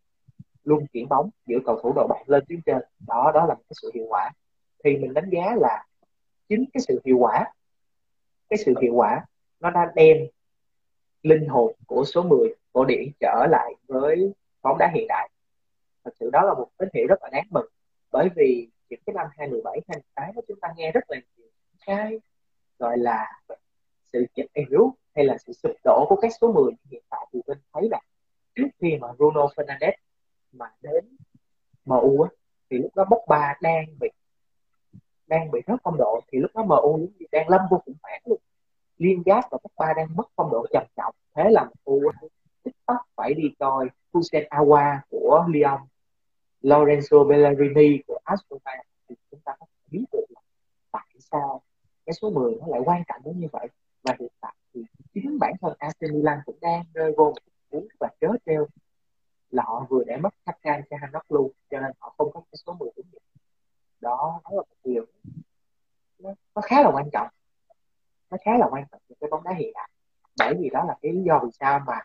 luôn chuyển bóng giữa cầu thủ đội bạn lên tuyến trên. Đó đó là một cái sự hiệu quả. Thì mình đánh giá là chính cái sự hiệu quả, cái sự hiệu quả nó đã đem linh hồn của số 10 cổ điển trở lại với bóng đá hiện đại. Thật sự đó là một tín hiệu rất là đáng mừng, bởi vì những cái năm 2017 2018 chúng ta nghe rất là nhiều cái gọi là sự chết yếu hay là sự sụp đổ của các số 10 hiện tại thì mình thấy là trước khi mà Bruno Fernandes mà đến MU á, thì lúc đó Pogba đang bị đang bị rất phong độ thì lúc đó MU đang lâm vô khủng hoảng luôn. Liên gác và Pogba đang mất phong độ trầm trọng thế là MU TikTok phải đi coi Hussein Awa của Lyon Lorenzo Bellerini của Aston Villa. Thì chúng ta có thể biết được là tại sao cái số 10 nó lại quan trọng đến như vậy. Và hiện tại thì chính bản thân AC Milan cũng đang rơi vô một huống và trớ treo là họ vừa để mất Hakan cho Hanoglu cho nên họ không có cái số 10 đúng vậy. Đó đó là một điều nó, nó khá là quan trọng. Nó khá là quan trọng trong cái bóng đá hiện đại. Bởi vì đó là cái lý do vì sao mà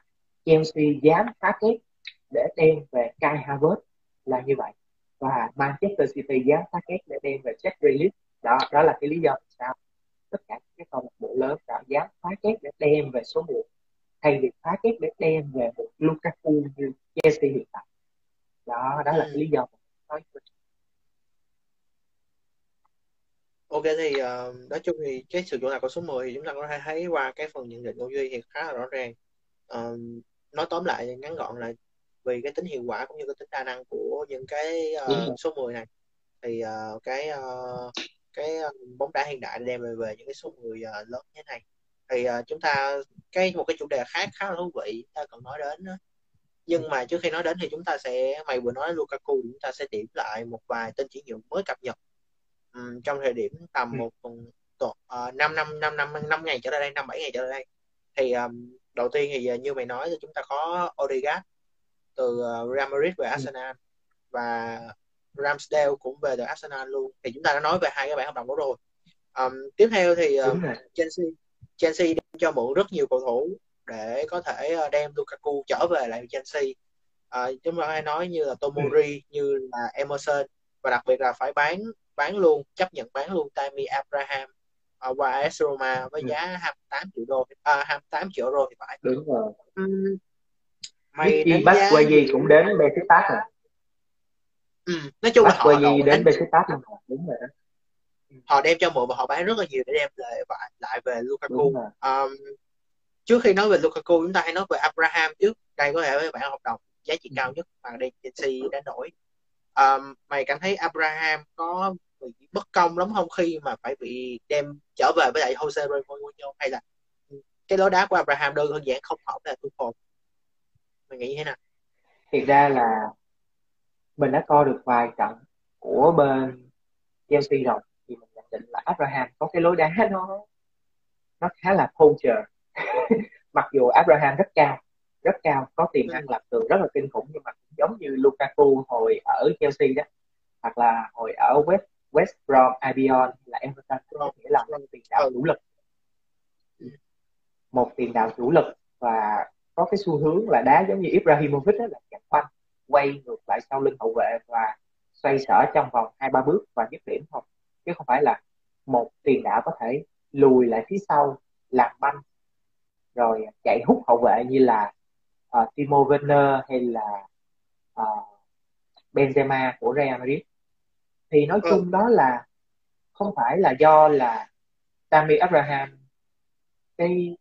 Chelsea dám phá kết để đem về Kai Havertz là như vậy. Và Manchester City dám phá kết để đem về Jack Grealish đó đó là cái lý do vì sao tất cả các câu lạc bộ lớn đã dám phá kết để đem về số 1 thay vì phá kết để đem về một Lukaku như Chelsea hiện tại. Đó đó là cái lý do nói. Ok thì uh, nói chung thì cái sự chủ đạo của số 10 thì chúng ta có thể thấy qua cái phần nhận định của Duy thì khá là rõ ràng. Uh, nói tóm lại ngắn gọn là vì cái tính hiệu quả cũng như cái tính đa năng của những cái uh, số 10 này thì uh, cái uh, cái bóng đá hiện đại đem về về những cái số 10 uh, lớn như thế này thì uh, chúng ta cái một cái chủ đề khác khá là thú vị ta cần nói đến đó. nhưng mà trước khi nói đến thì chúng ta sẽ mày vừa nói Lukaku chúng ta sẽ điểm lại một vài tên chuyển nhượng mới cập nhật um, trong thời điểm tầm ừ. một tuần uh, 5 năm 5 năm 5 ngày trở lại đây 5 7 ngày trở lại đây thì um, đầu tiên thì như mày nói thì chúng ta có Odegaard từ Real Madrid về ừ. Arsenal ừ. và Ramsdale cũng về từ Arsenal luôn. Thì chúng ta đã nói về hai cái bản hợp đồng đó rồi. Um, tiếp theo thì um, Chelsea. Chelsea đem cho mượn rất nhiều cầu thủ để có thể uh, đem Lukaku trở về lại Chelsea. Uh, chúng ta hay nói như là Tomori ừ. như là Emerson và đặc biệt là phải bán bán luôn chấp nhận bán luôn Tammy Abraham uh, qua AS Roma với ừ. giá 28 triệu đô à, 28 triệu euro thì phải. Đúng rồi. Um, mày giá gì cũng đến Besiktas rồi ừ. nói chung là họ gì đến Besiktas đúng rồi đó. Họ đem cho mượn và họ bán rất là nhiều để đem lại lại về Lukaku. Um, trước khi nói về Lukaku chúng ta hãy nói về Abraham trước. Đây có thể với bản hợp đồng giá trị cao nhất mà đây Chelsea đã nổi. Um, mày cảm thấy Abraham có bị bất công lắm không khi mà phải bị đem trở về với lại Jose Mourinho hay là cái lối đá của Abraham đơn hơn giản không hợp với Tuchel mày nghĩ thế nào? Thiệt ra là mình đã coi được vài trận của bên Chelsea rồi. Thì mình nhận định là Abraham có cái lối đá nó nó khá là poacher. Mặc dù Abraham rất cao rất cao có tiềm năng lập tường rất là kinh khủng nhưng mà giống như Lukaku hồi ở Chelsea đó hoặc là hồi ở West West Brom Albion là Everton có nghĩa là một tiền đạo chủ lực. Một tiền đạo chủ lực và có cái xu hướng là đá giống như Ibrahimovic đó là chặt banh quay ngược lại sau lưng hậu vệ và xoay sở trong vòng hai ba bước và dứt điểm thôi chứ không phải là một tiền đạo có thể lùi lại phía sau làm banh rồi chạy hút hậu vệ như là uh, Timo Werner hay là uh, Benzema của Real Madrid thì nói ừ. chung đó là không phải là do là Tammy Abraham cái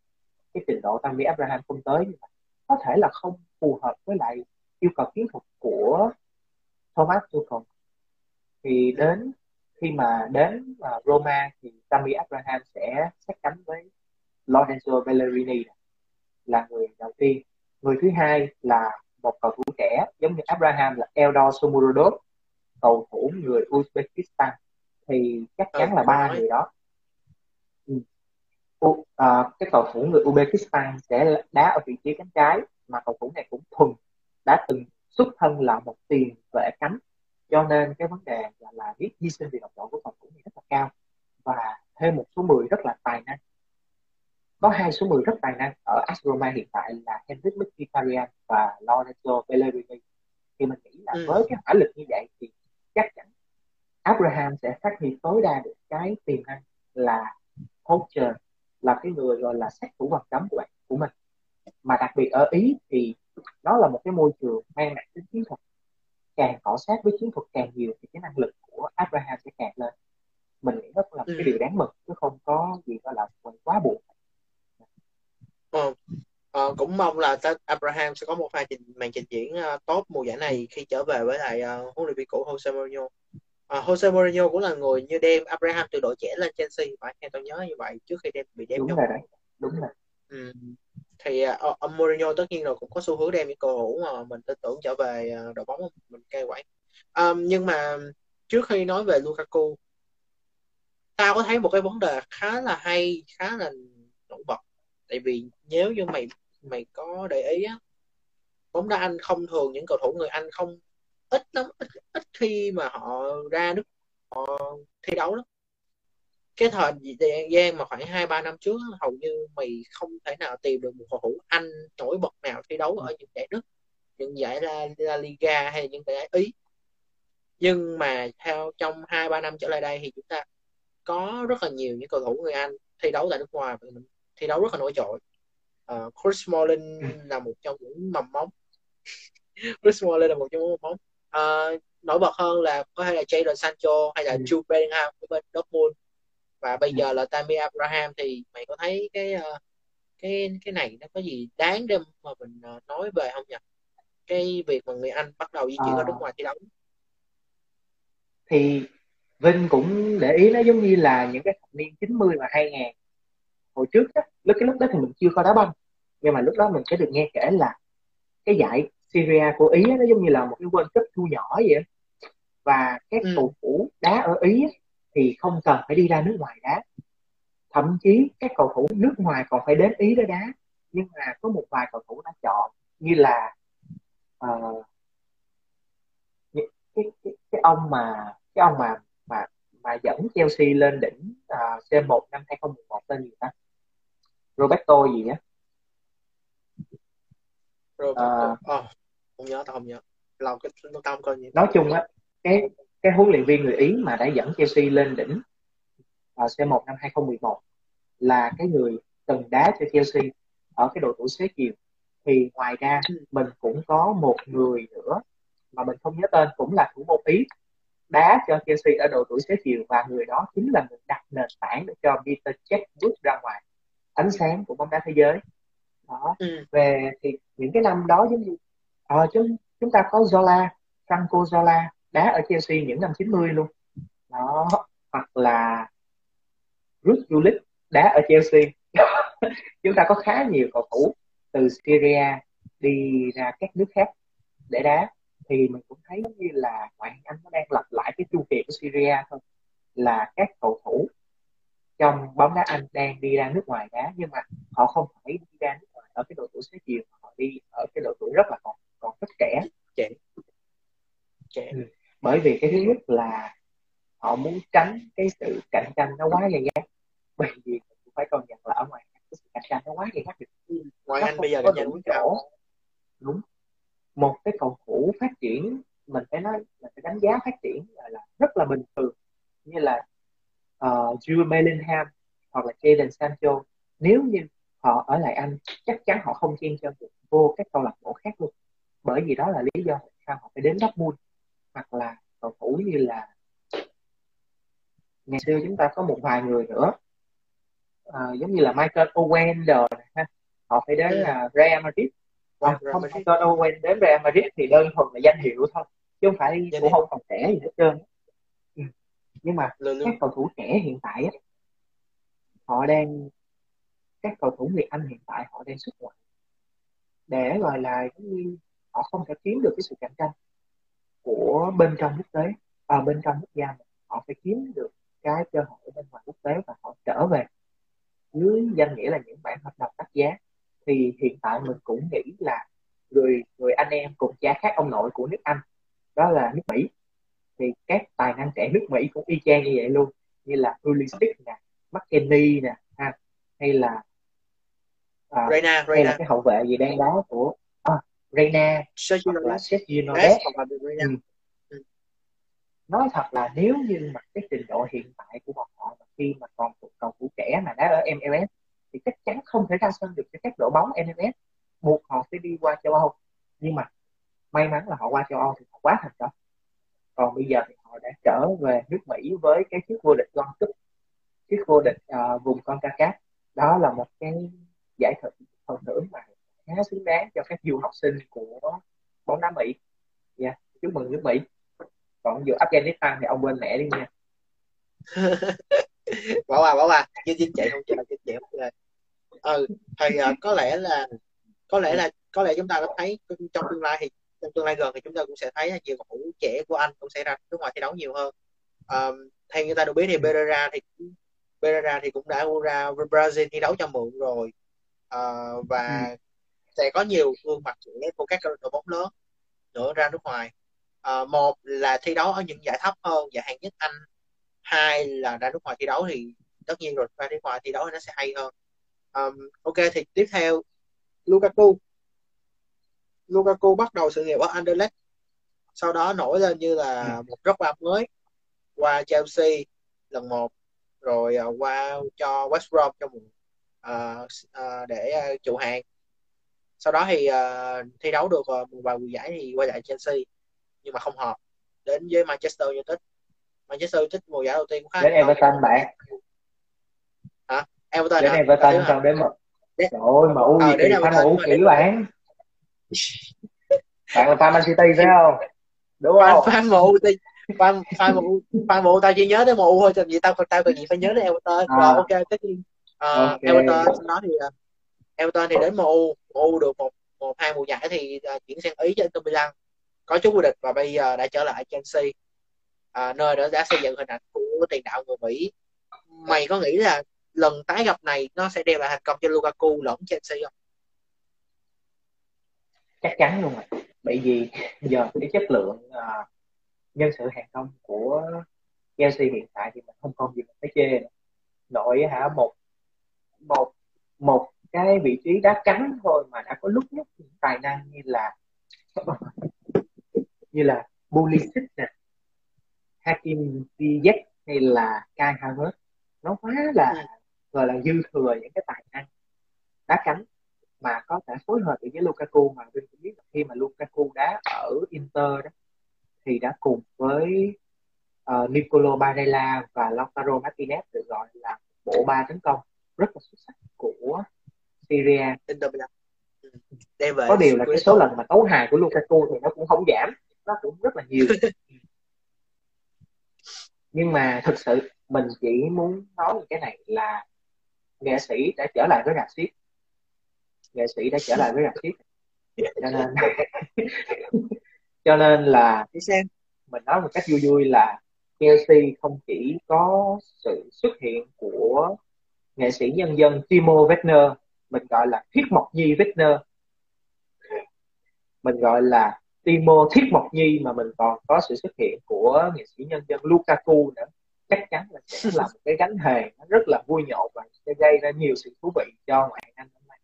cái trình độ Tammy Abraham không tới nhưng mà có thể là không phù hợp với lại yêu cầu chiến thuật của Thomas Tuchel. Thì đến khi mà đến uh, Roma thì Tammy Abraham sẽ sát cánh với Lorenzo Bellerini là người đầu tiên. Người thứ hai là một cầu thủ trẻ giống như Abraham là Eldor Shomurodov cầu thủ người Uzbekistan. Thì chắc chắn là ba người đó. Ừ. uh, cái cầu thủ người Uzbekistan sẽ đá ở vị trí cánh trái mà cầu thủ này cũng thuần đã từng xuất thân là một tiền vệ cánh. Cho nên cái vấn đề là, là biết hy sinh vì đồng đội của cầu thủ này rất là cao. Và thêm một số 10 rất là tài năng. Có hai số 10 rất tài năng ở AS Roma hiện tại là Henrik Mkhitaryan và Lorenzo Pellegrini. Thì mình nghĩ là ừ. với cái hỏa lực như vậy thì chắc chắn Abraham sẽ phát huy tối đa được cái tiềm năng là poacher là cái người gọi là sát thủ vòng cấm của bạn của mình. Mà đặc biệt ở Ý thì nó là một cái môi trường mang nặng tính chiến thuật càng cọ sát với chiến thuật càng nhiều thì cái năng lực của Abraham sẽ càng lên mình nghĩ đó cũng là một ừ. cái điều đáng mừng chứ không có gì gọi là mình quá buồn ừ. ờ, cũng mong là Abraham sẽ có một pha trình màn trình diễn uh, tốt mùa giải này khi trở về với lại uh, huấn luyện viên cũ Jose Mourinho uh, Jose Mourinho cũng là người như đem Abraham từ đội trẻ lên Chelsea phải theo tôi nhớ như vậy trước khi đem bị đem đúng rồi đấy đúng rồi ừ thì uh, ông Mourinho tất nhiên rồi cũng có xu hướng đem những cầu thủ mà mình tin tưởng trở về uh, đội bóng mình cai quản um, nhưng mà trước khi nói về Lukaku tao có thấy một cái vấn đề khá là hay khá là nổi bật. Tại vì nếu như mày mày có để ý á bóng đá Anh không thường những cầu thủ người Anh không ít lắm ít, ít khi mà họ ra nước họ thi đấu đó cái thời gian mà khoảng hai ba năm trước hầu như mày không thể nào tìm được một cầu thủ Anh nổi bật nào thi đấu ở những giải nước những giải La, La Liga hay những giải Ý. Nhưng mà theo trong hai ba năm trở lại đây thì chúng ta có rất là nhiều những cầu thủ người Anh thi đấu tại nước ngoài thi đấu rất là nổi trội. Uh, Chris Smalling là một trong những mầm móng Chris Smalling là một trong những mầm móng uh, nổi bật hơn là có thể là Jadon Sancho hay là ừ. Jude Bellingham của bên Dortmund và bây ừ. giờ là Tammy Abraham thì mày có thấy cái uh, cái cái này nó có gì đáng để mà mình uh, nói về không nhỉ cái việc mà người Anh bắt đầu di chuyển à. ở nước ngoài thi đấu thì Vinh cũng để ý nó giống như là những cái thập niên 90 và 2000 hồi trước á, lúc cái lúc đó thì mình chưa có đá banh nhưng mà lúc đó mình sẽ được nghe kể là cái giải Syria của Ý á, nó giống như là một cái World Cup thu nhỏ vậy và các ừ. cầu thủ đá ở Ý á, thì không cần phải đi ra nước ngoài đá. Thậm chí các cầu thủ nước ngoài còn phải đến Ý để đá. Nhưng mà có một vài cầu thủ đã chọn như là uh, cái, cái, cái ông mà cái ông mà mà mà dẫn Chelsea lên đỉnh uh, C1 năm 2011 tên gì ta? Roberto gì á? Roberto. Uh, oh, không nhớ tao không nhớ. Lâu cái tao coi gì nói chung á cái cái huấn luyện viên người Ý mà đã dẫn Chelsea lên đỉnh uh, C1 năm 2011 là cái người từng đá cho Chelsea ở cái độ tuổi xế chiều thì ngoài ra mình cũng có một người nữa mà mình không nhớ tên cũng là thủ môn Ý đá cho Chelsea ở độ tuổi xế chiều và người đó chính là người đặt nền tảng để cho Peter Cech bước ra ngoài ánh sáng của bóng đá thế giới đó ừ. về thì những cái năm đó giống như ờ, chúng chúng ta có Zola Franco Zola đá ở Chelsea những năm 90 luôn. Đó, hoặc là Ruth Gullit đá ở Chelsea. Chúng ta có khá nhiều cầu thủ từ Syria đi ra các nước khác để đá. Thì mình cũng thấy như là ngoại hạng Anh nó đang lặp lại cái chu kỳ của Syria thôi. Là các cầu thủ trong bóng đá Anh đang đi ra nước ngoài đá, nhưng mà họ không phải đi ra nước ngoài ở cái độ tuổi xế chiều họ đi ở cái độ tuổi rất là còn còn rất trẻ. Trẻ. Trẻ. Ừ bởi vì cái thứ nhất là họ muốn tránh cái sự cạnh tranh nó quá gay gắt. Bởi vì cũng phải công nhận là ở ngoài cái sự cạnh tranh nó quá gay gắt ừ. ngoài Anh bây giờ là nhận chỗ. đúng. Một cái cầu thủ phát triển mình phải nói mình phải đánh giá phát triển là, là rất là bình thường. Như là uh, Jude Bellingham hoặc là Jadon Sancho. Nếu như họ ở lại Anh chắc chắn họ không chen chân được vô các câu lạc bộ khác luôn. Bởi vì đó là lý do tại sao họ phải đến Dortmund hoặc là cầu thủ như là ngày xưa chúng ta có một vài người nữa. Uh, giống như là Michael Owen đồ ha. Họ phải đến uh, Real Madrid. Và không Michael Owen đến Real Madrid thì đơn thuần là danh hiệu thôi chứ không phải cũng không còn trẻ gì hết trơn. Ừ. nhưng mà các cầu thủ trẻ hiện tại á họ đang các cầu thủ Việt Anh hiện tại họ đang xuất ngoại để gọi là giống như họ không thể kiếm được cái sự cạnh tranh của bên trong quốc tế. À, bên trong quốc gia họ phải kiếm được cái cơ hội bên ngoài quốc tế và họ trở về. Dưới danh nghĩa là những bản hợp đồng đắt giá. Thì hiện tại mình cũng nghĩ là người người anh em cùng cha khác ông nội của nước Anh đó là nước Mỹ. Thì các tài năng trẻ nước Mỹ cũng y chang như vậy luôn như là Pulisic nè McKennie nè ha hay là à, Reina, hay là cái hậu vệ gì đang đá của Reina hoặc là Sergio ừ. ừ. nói thật là nếu như mà cái trình độ hiện tại của bọn họ khi mà còn cầu thủ trẻ mà đá ở MLS thì chắc chắn không thể ra sân được cho các đội bóng MLS buộc họ sẽ đi qua châu Âu. Nhưng mà may mắn là họ qua châu Âu thì họ quá thành công. Còn bây giờ thì họ đã trở về nước Mỹ với cái chiếc vô địch World Cup chiếc vô địch uh, vùng CONCACAF. Đó là một cái giải thưởng phần thưởng mà khá xứng đáng cho các du học sinh của bóng đá Mỹ. Dạ, yeah, chúc mừng nước Mỹ. Còn dù Afghanistan thì ông quên mẹ đi nha. bỏ qua bỏ qua chứ chính trị không chơi chính trị không chơi ừ thì uh, có lẽ là có lẽ là có lẽ chúng ta có thấy trong tương lai thì trong tương lai gần thì chúng ta cũng sẽ thấy là nhiều cầu thủ trẻ của anh cũng sẽ ra nước ngoài thi đấu nhiều hơn um, theo người ta được biết thì Pereira thì Pereira thì cũng đã ra Brazil thi đấu cho mượn rồi uh, và ừ. Sẽ có nhiều gương mặt trẻ của các đội bóng lớn nữa ra nước ngoài. Uh, một là thi đấu ở những giải thấp hơn giải hạng nhất Anh. Hai là ra nước ngoài thi đấu thì tất nhiên rồi ra nước ngoài thi đấu thì nó sẽ hay hơn. Um, ok thì tiếp theo Lukaku. Lukaku bắt đầu sự nghiệp ở Anderlecht. Sau đó nổi lên như là ừ. một rất ba mới qua Chelsea lần một rồi uh, qua cho West Brom trong uh, uh, để uh, trụ hàng sau đó thì uh, thi đấu được uh, một vài mùa giải thì quay lại Chelsea nhưng mà không hợp đến với Manchester United. Manchester United mùa giải đầu tiên cũng khá đến Everton bạn. Hả? Everton đến Everton xong đến một rồi mà u gì thì fan u kỹ bạn bạn là fan Man City phải không? Đúng không? fan MU thì fan fan MU fan MU tao chỉ nhớ đến MU thôi làm gì tao còn tao còn gì phải nhớ đến Everton. À. rồi ok tất nhiên uh, okay. Everton đó thì Everton thì đến MU MU được một một hai mùa giải thì uh, chuyển sang Ý cho Inter Milan có chút vô địch và bây giờ đã trở lại Chelsea à, nơi đó đã xây dựng hình ảnh của tiền đạo người Mỹ mày có nghĩ là lần tái gặp này nó sẽ đem lại thành công cho Lukaku lẫn Chelsea không? Chắc chắn luôn rồi. Bởi vì giờ cái chất lượng uh, nhân sự hàng công của Chelsea hiện tại thì mình không còn gì phải chê nữa. Nội hả một một một cái vị trí đá cánh thôi mà đã có lúc nhất những tài năng như là như là Pulisic nè Hakim Ziyech hay là Kai Havertz nó quá là ừ. gọi là dư thừa những cái tài năng đá cánh mà có thể phối hợp với Lukaku mà mình cũng biết là khi mà Lukaku đá ở Inter đó thì đã cùng với uh, Nicolo Barella và Lautaro Martinez được gọi là bộ ba tấn công rất là xuất sắc của Syria. Inter Milan. Ừ. Có điều là cái số lần mà tấu hài của Lukaku thì nó cũng không giảm, nó cũng rất là nhiều. nhưng mà thực sự mình chỉ muốn nói cái này là nghệ sĩ đã trở lại với rạp xiếc nghệ sĩ đã trở lại với rạp xiếc cho nên cho nên là mình nói một cách vui vui là Chelsea không chỉ có sự xuất hiện của nghệ sĩ nhân dân Timo Werner mình gọi là Thiết Mộc Nhi Werner mình gọi là Timo Thiết Mộc Nhi mà mình còn có sự xuất hiện của nghệ sĩ nhân dân Lukaku nữa chắc chắn là sẽ là một cái gánh hề nó rất là vui nhộn và sẽ gây ra nhiều sự thú vị cho ngoại Anh hôm nay.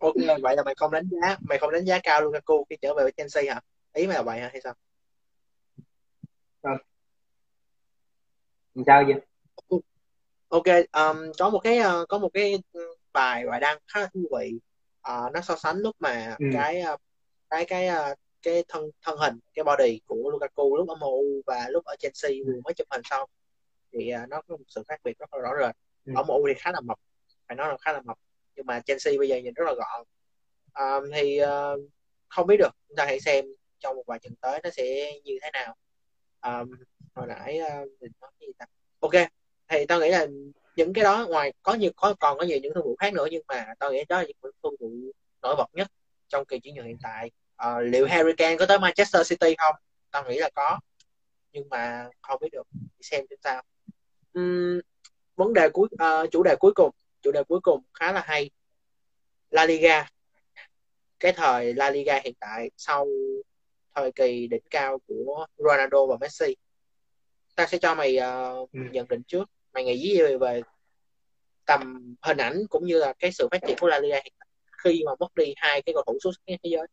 ok vậy là mày không đánh giá mày không đánh giá cao Lukaku khi trở về với Chelsea hả? Ý mày là vậy hả hay sao? Ừ. Sao vậy? Ok, um, có một cái uh, có một cái bài bài đăng khá là thú vị. Uh, nó so sánh lúc mà ừ. cái uh, cái cái uh, cái thân thân hình cái body của Lukaku lúc ở MU và lúc ở Chelsea vừa mới chụp hình xong. Thì uh, nó có một sự khác biệt rất là rõ rệt. Ừ. ở MU thì khá là mập phải nói là khá là mập nhưng mà Chelsea bây giờ nhìn rất là gọn. Um, thì uh, không biết được chúng ta hãy xem trong một vài trận tới nó sẽ như thế nào. Um, hồi nãy uh, mình nói gì ta? Ok thì tao nghĩ là những cái đó ngoài có nhiều có còn có nhiều những thương vụ khác nữa nhưng mà tao nghĩ đó là những thương vụ nổi bật nhất trong kỳ chuyển nhượng hiện tại. Uh, liệu Harry Kane có tới Manchester City không? Tao nghĩ là có nhưng mà không biết được. Xem xem sao. Uhm, vấn đề cuối uh, chủ đề cuối cùng chủ đề cuối cùng khá là hay. La Liga. Cái thời La Liga hiện tại sau thời kỳ đỉnh cao của Ronaldo và Messi. Ta sẽ cho mày uh, ừ. nhận định trước mày nghĩ gì về, về tầm hình ảnh cũng như là cái sự phát triển của La Liga hiện tại khi mà mất đi hai cái cầu thủ xuất sắc nhất thế giới?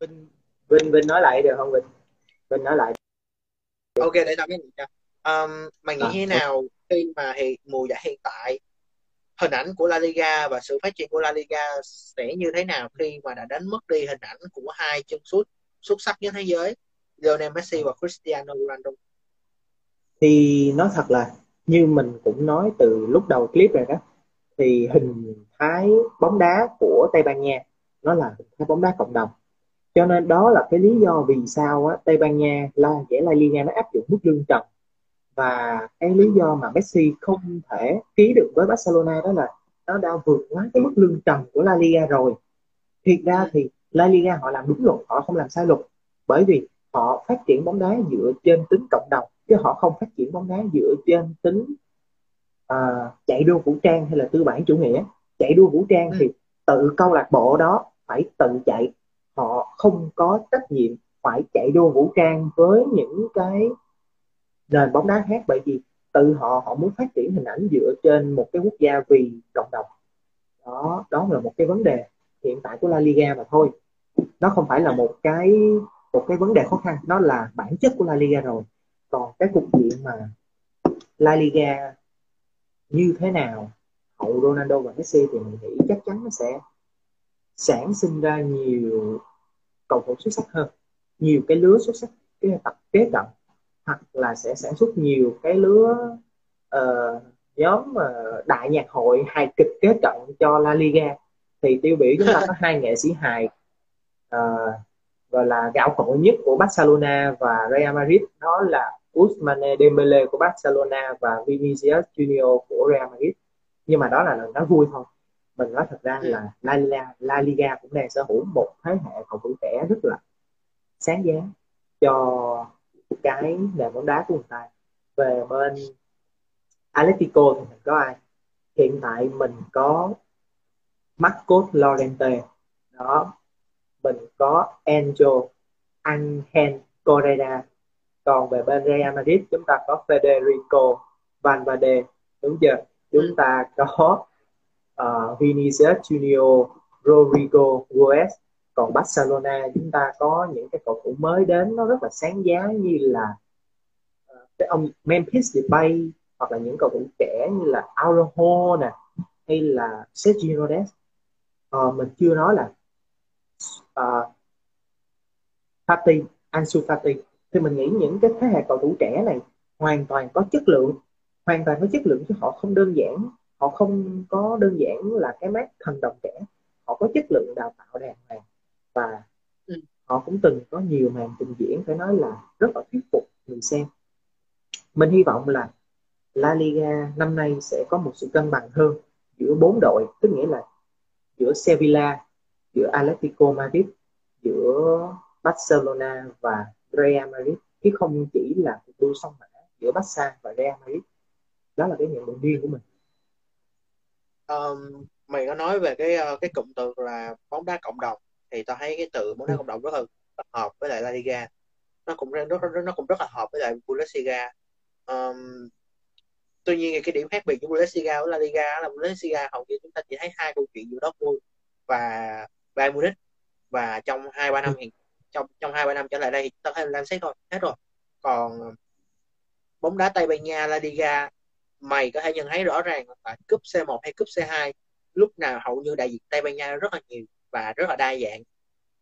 Vinh Vinh Vinh nói lại được không Vinh? Vinh nói lại. Ok để tao biết cho. Um, mày nghĩ à, thế nào khi mà hiện mùa giải hiện tại hình ảnh của La Liga và sự phát triển của La Liga sẽ như thế nào khi mà đã đánh mất đi hình ảnh của hai chân sút xuất sắc nhất thế giới Lionel Messi và Cristiano Ronaldo. Thì nói thật là như mình cũng nói từ lúc đầu clip rồi đó thì hình thái bóng đá của Tây Ban Nha nó là hình thái bóng đá cộng đồng. Cho nên đó là cái lý do vì sao á, Tây Ban Nha là giải La Liga nó áp dụng mức lương trần. Và cái lý do mà Messi không thể ký được với Barcelona đó là nó đã vượt quá cái mức lương trần của La Liga rồi. Thiệt ra thì La Liga họ làm đúng luật họ không làm sai luật. Bởi vì họ phát triển bóng đá dựa trên tính cộng đồng chứ họ không phát triển bóng đá dựa trên tính uh, chạy đua vũ trang hay là tư bản chủ nghĩa. Chạy đua vũ trang thì tự câu lạc bộ đó phải tự chạy. Họ không có trách nhiệm phải chạy đua vũ trang với những cái nền bóng đá khác bởi vì tự họ họ muốn phát triển hình ảnh dựa trên một cái quốc gia vì cộng đồng. Đó đó là một cái vấn đề hiện tại của La Liga mà thôi. Nó không phải là một cái một cái vấn đề khó khăn nó là bản chất của La Liga rồi. Còn cái cục diện mà La Liga như thế nào hậu Ronaldo và Messi thì mình nghĩ chắc chắn nó sẽ sản sinh ra nhiều cầu thủ xuất sắc hơn nhiều cái lứa xuất sắc cái tập kế cận hoặc là sẽ sản xuất nhiều cái lứa uh, nhóm uh, đại nhạc hội hài kịch kế cận cho La Liga. Thì tiêu biểu chúng ta có hai nghệ sĩ hài uh, gọi là gạo cội nhất của Barcelona và Real Madrid. Đó là Ousmane Dembele của Barcelona và Vinicius Junior của Real Madrid. Nhưng mà đó là lần nói vui thôi. Mình nói thật ra là La Liga, La Liga cũng đang sở hữu một thế hệ cầu thủ trẻ rất là sáng giá cho cái nền bóng đá của người ta. Về bên Atletico thì mình có ai? Hiện tại mình có Marcos Llorente. Đó mình có Angel Angel Correa còn về bên Real Madrid chúng ta có Federico Valverde. Đúng chưa? Chúng ta có uh, Vinicius Junior Rodrigo Goes. Còn Barcelona chúng ta có những cái cầu thủ mới đến nó rất là sáng giá như là uh, cái ông Memphis Depay hoặc là những cầu thủ trẻ như là Araujo nè hay là Sergio Ramos. Uh, mình chưa nói là uh, Fati Ansu Fati thì mình nghĩ những cái thế hệ cầu thủ trẻ này hoàn toàn có chất lượng hoàn toàn có chất lượng chứ họ không đơn giản họ không có đơn giản là cái mát thần đồng trẻ. Họ có chất lượng đào tạo đàng hoàng và ừ. họ cũng từng có nhiều màn trình diễn phải nói là rất là thuyết phục người xem. Mình hy vọng là La Liga năm nay sẽ có một sự cân bằng hơn giữa bốn đội tức nghĩa là giữa Sevilla giữa Atletico Madrid giữa Barcelona và Real Madrid. Chứ không chỉ là cuộc đua song mã giữa Barca và Real Madrid. Đó là cái nhận định riêng của mình. Um, mày có nói về cái ờ, cái cụm từ là bóng đá cộng đồng. Thì tao thấy cái từ bóng đá ừ. cộng đồng rất là hợp với lại La Liga. Nó cũng rất, rất nó cũng rất là hợp với lại Bundesliga. Um, tuy nhiên cái điểm khác biệt của Bundesliga với La Liga là Bundesliga hầu như chúng ta chỉ thấy hai câu chuyện giữa Dortmund và Bayern Munich và trong hai ba năm hiện trong trong hai ba năm trở lại đây ta thấy làm xét thôi hết rồi. Còn bóng đá Tây Ban Nha La Liga mày có thể nhận thấy rõ ràng là cúp C1 hay cúp C2 lúc nào hầu như đại diện Tây Ban Nha rất là nhiều và rất là đa dạng.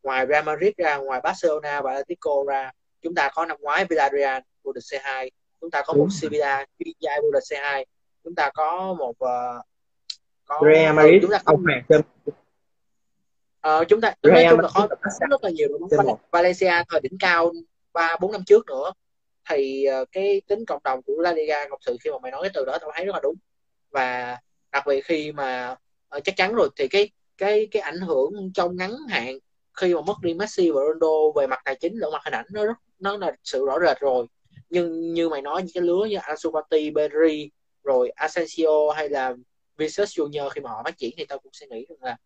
Ngoài Real Madrid ra ngoài Barcelona và Atletico ra chúng ta có năm ngoái Villarreal vô địch C2 chúng ta có một Sevilla gia vô địch C2 chúng ta có một uh, có Real Madrid chúng ta có ông Ờ, chúng ta Real nói chung là có rất là nhiều đội Valencia thời đỉnh cao ba bốn năm trước nữa. Thì uh, cái tính cộng đồng của La Liga thật sự khi mà mày nói cái từ đó tao thấy rất là đúng. Và đặc biệt khi mà uh, chắc chắn rồi thì cái cái cái ảnh hưởng trong ngắn hạn khi mà mất đi Messi và Ronaldo về mặt tài chính lẫn mặt hình ảnh nó rất nó là sự rõ rệt rồi. Nhưng như mày nói những cái lứa như Ansu Fati, Pedri rồi Asensio hay là Vinicius Junior khi mà họ phát triển thì tao cũng sẽ nghĩ rằng là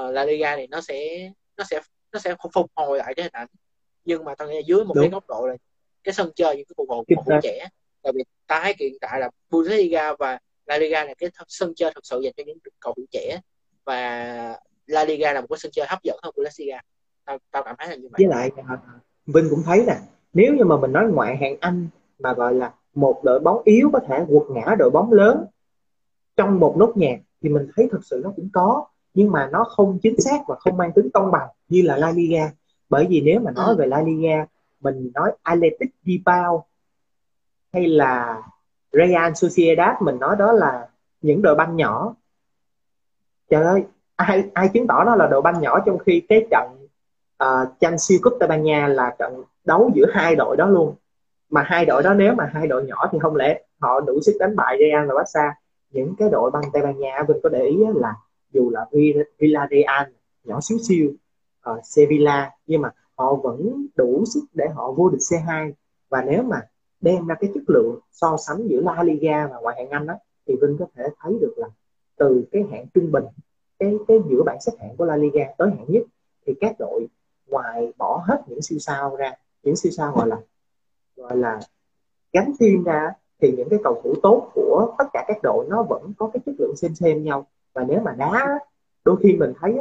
uh, La Liga này nó sẽ nó sẽ nó sẽ phục hồi lại cái hình ảnh. Nhưng mà tao nghĩ dưới một Đúng. cái góc độ là cái sân chơi những cái cầu thủ cầu trẻ tại vì ta thấy hiện tại là Bundesliga và La Liga là cái sân chơi thực sự dành cho những cầu thủ trẻ. Và La Liga là một cái sân chơi hấp dẫn hơn Bundesliga. Tao tao cảm thấy là như vậy. Với lại à, Vinh cũng thấy nè nếu như mà mình nói ngoại hạng Anh mà gọi là một đội bóng yếu có thể quật ngã đội bóng lớn trong một nốt nhạc thì mình thấy thực sự nó cũng có nhưng mà nó không chính xác và không mang tính công bằng như là La Liga. Bởi vì nếu mà nói ừ. về La Liga mình nói Athletic Bilbao hay là Real Sociedad mình nói đó là những đội banh nhỏ. Trời ơi ai ai chứng tỏ nó là đội banh nhỏ trong khi cái trận uh, tranh siêu cúp Tây Ban Nha là trận đấu giữa hai đội đó luôn. Mà hai đội đó nếu mà hai đội nhỏ thì không lẽ họ đủ sức đánh bại Real và Barca. Những cái đội banh Tây Ban Nha Vinh có để ý là dù là Villarreal nhỏ xíu xíu uh, Sevilla nhưng mà họ vẫn đủ sức để họ vô địch C2 và nếu mà đem ra cái chất lượng so sánh giữa La Liga và ngoại hạng Anh đó thì Vinh có thể thấy được là từ cái hạng trung bình cái cái giữa bảng xếp hạng của La Liga tới hạng nhất thì các đội ngoài bỏ hết những siêu sao ra những siêu sao gọi là gọi là gắn team ra thì những cái cầu thủ tốt của tất cả các đội nó vẫn có cái chất lượng xem xem nhau và nếu mà đá đôi khi mình thấy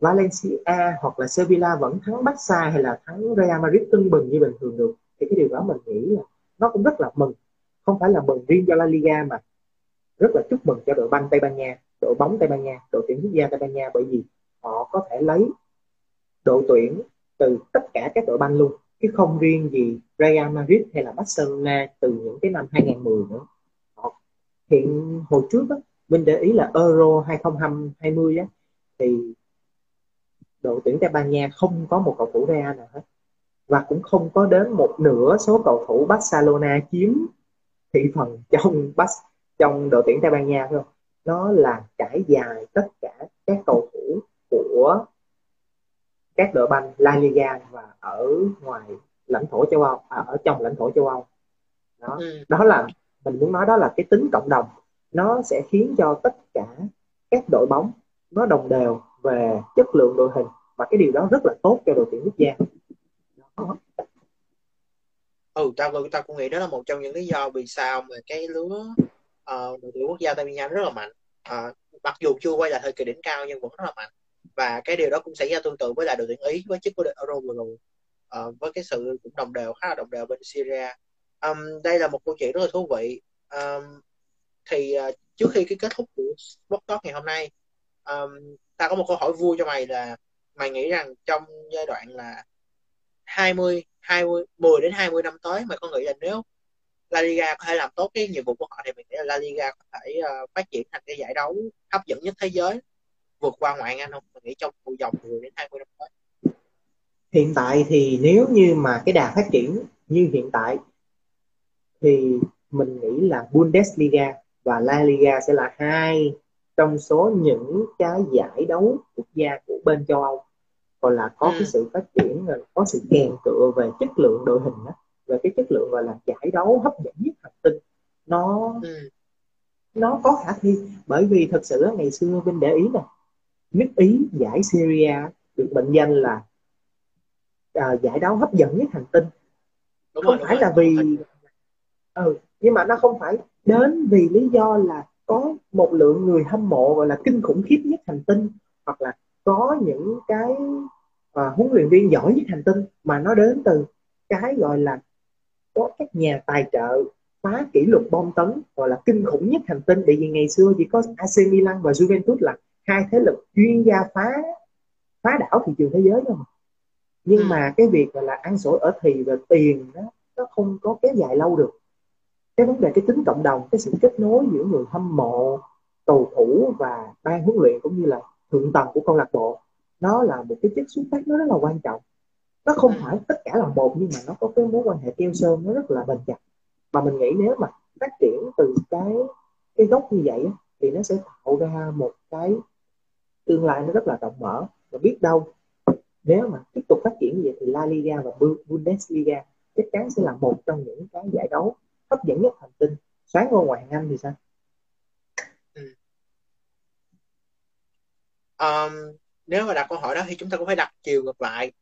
Valencia hoặc là Sevilla vẫn thắng Barca hay là thắng Real Madrid tưng bừng như bình thường được thì cái điều đó mình nghĩ là nó cũng rất là mừng. Không phải là mừng riêng cho La Liga mà rất là chúc mừng cho đội banh Tây Ban Nha đội bóng Tây Ban Nha đội tuyển quốc gia Tây Ban Nha. Bởi vì họ có thể lấy đội tuyển từ tất cả các đội banh luôn chứ không riêng gì Real Madrid hay là Barcelona từ những cái năm 2010 nữa. Họ, hiện hồi trước đó, mình để ý là Euro 2020 á thì đội tuyển Tây Ban Nha không có một cầu thủ Real nào hết. Và cũng không có đến một nửa số cầu thủ Barcelona chiếm thị phần trong Bas trong đội tuyển Tây Ban Nha không nó là trải dài tất cả các cầu thủ của các đội banh La Liga và ở ngoài lãnh thổ châu Âu à, ở trong lãnh thổ châu Âu. Đó. Ừ. đó là mình muốn nói đó là cái tính cộng đồng nó sẽ khiến cho tất cả các đội bóng nó đồng đều về chất lượng đội hình và cái điều đó rất là tốt cho đội tuyển quốc gia. Đó. ừ tao tao cũng nghĩ đó là một trong những lý do vì sao mà cái lứa uh, đội tuyển quốc gia Tây Ban Nha rất là mạnh. Uh, mặc dù chưa quay lại thời kỳ đỉnh cao nhưng vẫn rất là mạnh. Và cái điều đó cũng xảy ra tương tự với lại đội tuyển Ý với chức vô địch Euro vừa rồi. Uh, với cái sự cũng đồng đều khá là đồng đều bên Syria um, đây là một câu chuyện rất là thú vị. Um, thì uh, trước khi cái kết thúc của Sport ngày hôm nay um, ta có một câu hỏi vui cho mày là mày nghĩ rằng trong giai đoạn là 20 20 10 đến 20 năm tới mày có nghĩ là nếu La Liga có thể làm tốt cái nhiệm vụ của họ thì mình nghĩ là La Liga có thể uh, phát triển thành cái giải đấu hấp dẫn nhất thế giới vượt qua ngoại hạng Anh không? Mình nghĩ trong một vòng 10 đến 20 năm tới. Hiện tại thì nếu như mà cái đà phát triển như hiện tại thì mình nghĩ là Bundesliga và La Liga sẽ là hai trong số những cái giải đấu quốc gia của bên châu Âu còn là có ừ. cái sự phát triển có sự kèm cựa về chất lượng đội hình đó về cái chất lượng gọi là giải đấu hấp dẫn nhất hành tinh nó ừ. nó có khả thi bởi vì thật sự ngày xưa bên để ý nè nước ý giải Syria được mệnh danh là à, giải đấu hấp dẫn nhất hành tinh đúng không rồi, phải là vì ừ, nhưng mà nó không phải đến vì lý do là có một lượng người hâm mộ gọi là kinh khủng khiếp nhất hành tinh hoặc là có những cái uh, huấn luyện viên giỏi nhất hành tinh mà nó đến từ cái gọi là có các nhà tài trợ phá kỷ lục bom tấn gọi là kinh khủng nhất hành tinh. Bởi vì ngày xưa chỉ có AC Milan và Juventus là hai thế lực chuyên gia phá phá đảo thị trường thế giới thôi nhưng ừ. mà cái việc gọi là ăn sổi ở thì và tiền đó nó không có kéo dài lâu được cái vấn đề, cái tính cộng đồng, cái sự kết nối giữa người hâm mộ, cầu thủ và ban huấn luyện cũng như là thượng tầng của câu lạc bộ, nó là một cái chất xúc tác nó rất là quan trọng. Nó không phải tất cả là một, nhưng mà nó có cái mối quan hệ keo sơn nó rất là bền chặt. Và mình nghĩ nếu mà phát triển từ cái cái gốc như vậy thì nó sẽ tạo ra một cái tương lai nó rất là rộng mở. Và biết đâu, nếu mà tiếp tục phát triển như vậy thì La Liga và Bundesliga chắc chắn sẽ là một trong những cái giải đấu hấp dẫn nhất hành tinh xoán ngôi ngoại hạng Anh thì sao? Ừ. Um, nếu mà đặt câu hỏi đó thì chúng ta cũng phải đặt chiều ngược lại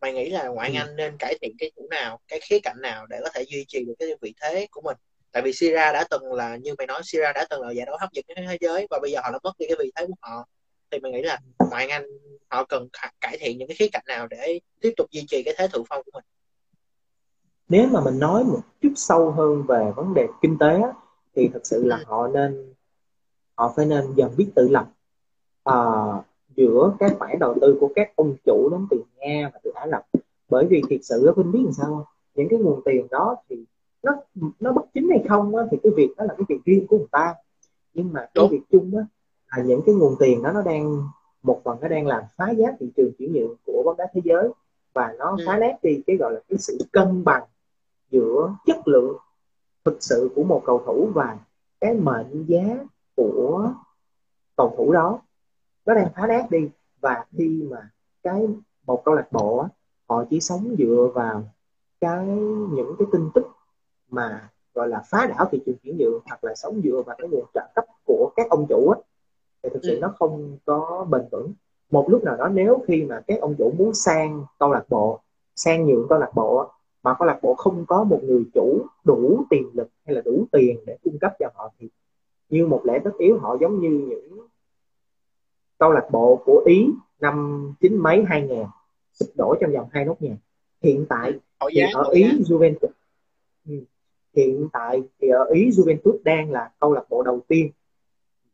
mày nghĩ là ngoại hạng ừ. Anh nên cải thiện cái chỗ nào cái khía cạnh nào để có thể duy trì được cái vị thế của mình tại vì Syria đã từng là như mày nói Syria đã từng là giải đấu hấp dẫn nhất thế giới và bây giờ họ đã mất đi cái vị thế của họ thì mình nghĩ là ngoại hạng Anh họ cần cải thiện những cái khía cạnh nào để tiếp tục duy trì cái thế thượng phong của mình nếu mà mình nói một chút sâu hơn về vấn đề kinh tế thì thật sự là ừ. họ nên họ phải nên dần biết tự lập à, giữa các khoản đầu tư của các ông chủ đến từ Nga và từ Ả Rập. Bởi vì thiệt sự Vinh biết làm sao không? Những cái nguồn tiền đó thì nó nó bất chính hay không á, thì cái việc đó là cái việc riêng của người ta. Nhưng mà cái việc chung á là những cái nguồn tiền đó nó đang một phần nó đang làm phá giá thị trường chuyển nhượng của bóng đá thế giới. Và nó Ừ. phá nát đi cái gọi là cái sự cân bằng giữa chất lượng thực sự của một cầu thủ và cái mệnh giá của cầu thủ đó nó đang phá nát đi và khi mà cái một câu lạc bộ họ chỉ sống dựa vào cái những cái tin tức mà gọi là phá đảo thị trường chuyển nhượng hoặc là sống dựa vào cái nguồn trợ cấp của các ông chủ á thì thực sự Ừ. nó không có bền vững một lúc nào đó nếu khi mà các ông chủ muốn sang câu lạc bộ sang nhượng câu lạc bộ mà câu lạc bộ không có một người chủ đủ tiềm lực hay là đủ tiền để cung cấp cho họ thì như một lẽ tất yếu họ giống như những câu lạc bộ của Ý năm chín mấy hai ngàn sụp đổ trong vòng hai nốt nhạc hiện tại Họ thì ở Ý giá Juventus ừ. hiện tại thì ở Ý Juventus đang là câu lạc bộ đầu tiên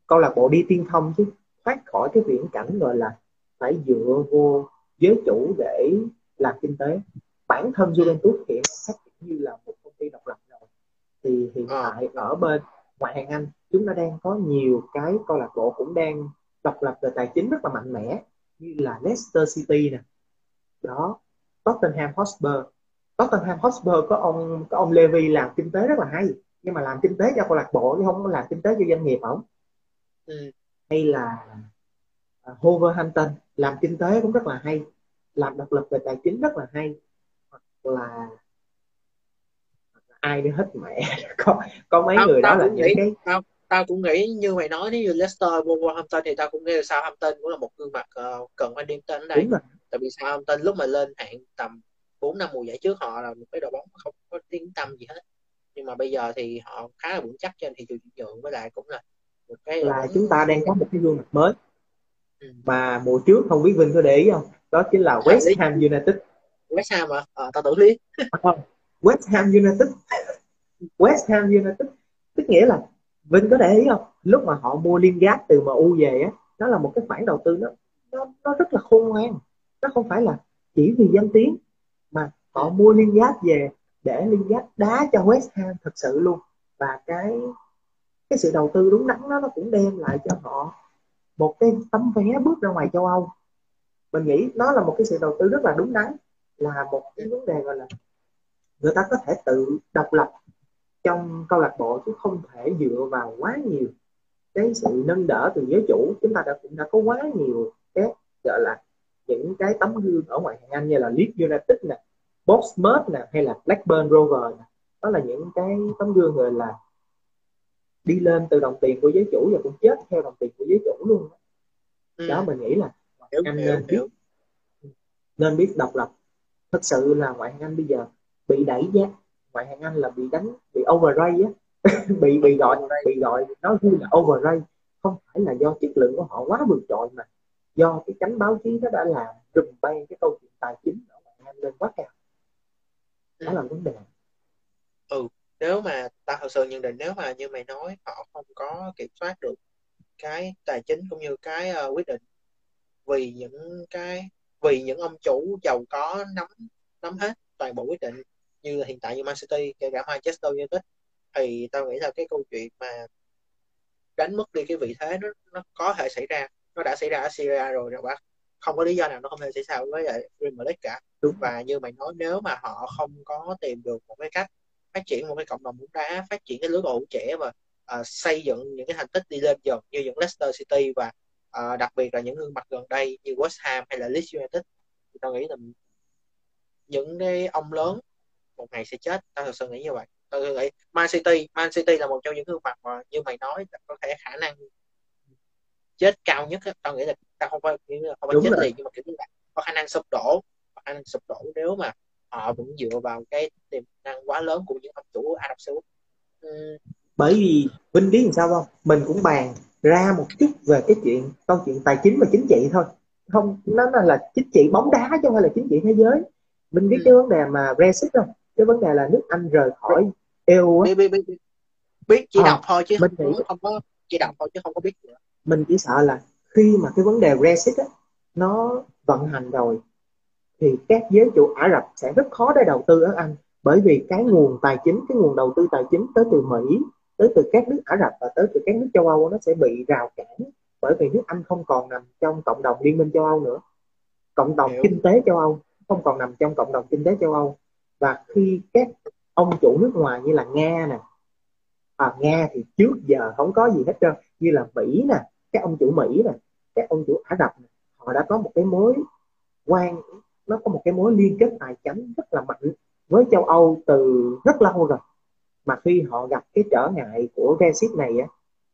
câu lạc bộ đi tiên phong chứ thoát khỏi cái viễn cảnh gọi là phải dựa vô giới chủ để làm kinh tế bản thân Juventus hiện phát triển như là một công ty độc lập rồi. Thì hiện Ờ. tại ở bên ngoại hạng Anh chúng ta đang có nhiều cái câu lạc bộ cũng đang độc lập về tài chính rất là mạnh mẽ như là Leicester City nè. Đó Tottenham Hotspur. Tottenham Hotspur có ông có ông Levy làm kinh tế rất là hay nhưng mà làm kinh tế cho câu lạc bộ chứ không làm kinh tế cho doanh nghiệp ổng. Ừ. hay là à, Wolverhampton làm kinh tế cũng rất là hay làm độc lập về tài chính rất là hay là ai đi hết mẹ. Có có mấy Tao- người đó tao là cũng những nghĩ- cái tao tao cũng nghĩ như mày nói nếu như Leicester Wolverhampton thì tao cũng nghĩ là Southampton cũng là một gương mặt ờ, cần phải điểm tên ở đây. Đúng rồi. Tại vì Southampton lúc mà lên hạng tầm 4 năm mùa giải trước họ là một cái đội bóng không có tiếng tăm gì hết. Nhưng mà bây giờ thì họ khá là vững chắc trên thị trường chuyển nhượng với lại cũng là một cái là bóng- chúng ta đang có một cái gương mặt mới. Ừ. mà mùa trước không biết Vinh có để ý không? Đó chính là West Ham United West Ham à à tao tưởng lý à, không. West Ham United. West Ham United tức nghĩa là Vinh có để ý không? Lúc mà họ mua Lingard từ MU về á nó là một cái khoản đầu tư nó nó, nó rất là khôn ngoan. Nó không phải là chỉ vì danh tiếng mà họ mua Lingard về để Lingard đá cho West Ham thật sự luôn. Và cái cái sự đầu tư đúng đắn đó nó cũng đem lại cho họ một cái tấm vé bước ra ngoài châu Âu. Mình nghĩ nó là một cái sự đầu tư rất là đúng đắn là một cái vấn đề gọi là người ta có thể tự độc lập trong câu lạc bộ chứ không thể dựa vào quá nhiều cái sự nâng đỡ từ giới chủ chúng ta đã cũng đã có quá nhiều cái gọi là những cái tấm gương ở ngoài hạng Anh như là Leeds United nè, Bournemouth nè hay là Blackburn Rovers nè đó là những cái tấm gương gọi là đi lên từ đồng tiền của giới chủ và cũng chết theo đồng tiền của giới chủ luôn ừ. đó mình nghĩ là hiểu, anh hiểu, nên biết hiểu. nên biết độc lập thật sự là ngoại hạng Anh bây giờ bị đẩy giá. Ngoại hạng Anh là bị đánh bị overrate á. Bị bị gọi bị gọi nói vui là overrate không phải là do chất lượng của họ quá vượt trội mà. Do cái cánh báo chí nó đã làm rùm bay cái câu chuyện tài chính ở ngoại hạng Anh lên quá cao. Đó là vấn đề. Ừ nếu mà tao thật sự nhận định nếu mà như mày nói họ không có kiểm soát được cái tài chính cũng như cái uh, quyết định vì những cái vì những ông chủ giàu có nắm nắm hết toàn bộ quyết định như hiện tại như Man City kể cả Manchester United thì tao nghĩ là cái câu chuyện mà đánh mất đi cái vị thế nó nó có thể xảy ra. Nó đã xảy ra ở Syria rồi rồi bác. Không có lý do nào nó không thể xảy ra với lại Premier League cả. Đúng. Và như mày nói nếu mà họ không có tìm được một cái cách phát triển một cái cộng đồng bóng đá phát triển cái lứa cầu trẻ và ờ, xây dựng những cái thành tích đi lên dần như những Leicester City và ờ, đặc biệt là những gương mặt gần đây như West Ham hay là Leeds United thì tao nghĩ là những cái ông lớn một ngày sẽ chết. Tao thật sự nghĩ như vậy. Tao nghĩ Man City Man City là một trong những gương mặt mà như mày nói có thể khả năng chết cao nhất tao nghĩ là tao không phải là không phải Đúng chết rồi. liền nhưng mà kiểu như là có khả năng sụp đổ có khả năng sụp đổ nếu mà họ vẫn dựa vào cái tiềm năng quá lớn của những ông chủ Ả Rập Xê Út. Ừm, bởi vì Vinh biết làm sao không? Mình cũng bàn ra một chút về cái chuyện câu chuyện tài chính và chính trị thôi. Không nó là, chính trị bóng đá chứ không phải là chính trị thế giới. Mình biết Ừ. cái vấn đề mà Brexit không cái vấn đề là nước Anh rời khỏi EU á. Biết biết biết biết. biết chỉ Ờ, đọc thôi chứ mình không, nghĩ- không có chỉ đọc thôi chứ không có biết nữa. mình chỉ sợ là khi mà cái vấn đề Brexit á, nó vận hành rồi thì các giới chủ Ả Rập sẽ rất khó để đầu tư ở Anh. Bởi vì cái nguồn tài chính cái nguồn đầu tư tài chính tới từ Mỹ tới từ các nước Ả Rập và tới từ các nước châu Âu nó sẽ bị rào cản bởi vì nước Anh không còn nằm trong cộng đồng liên minh châu Âu nữa. Cộng đồng Hiểu. kinh tế châu Âu không còn nằm trong cộng đồng kinh tế châu Âu. Và khi các ông chủ nước ngoài như là Nga nè à, Nga thì trước giờ không có gì hết trơn như là Mỹ nè các ông chủ Mỹ nè các ông chủ Ả Rập nè, họ đã có một cái mối quan nó có một cái mối liên kết tài chính rất là mạnh với châu Âu từ rất lâu rồi mà khi họ gặp cái trở ngại của Brexit này á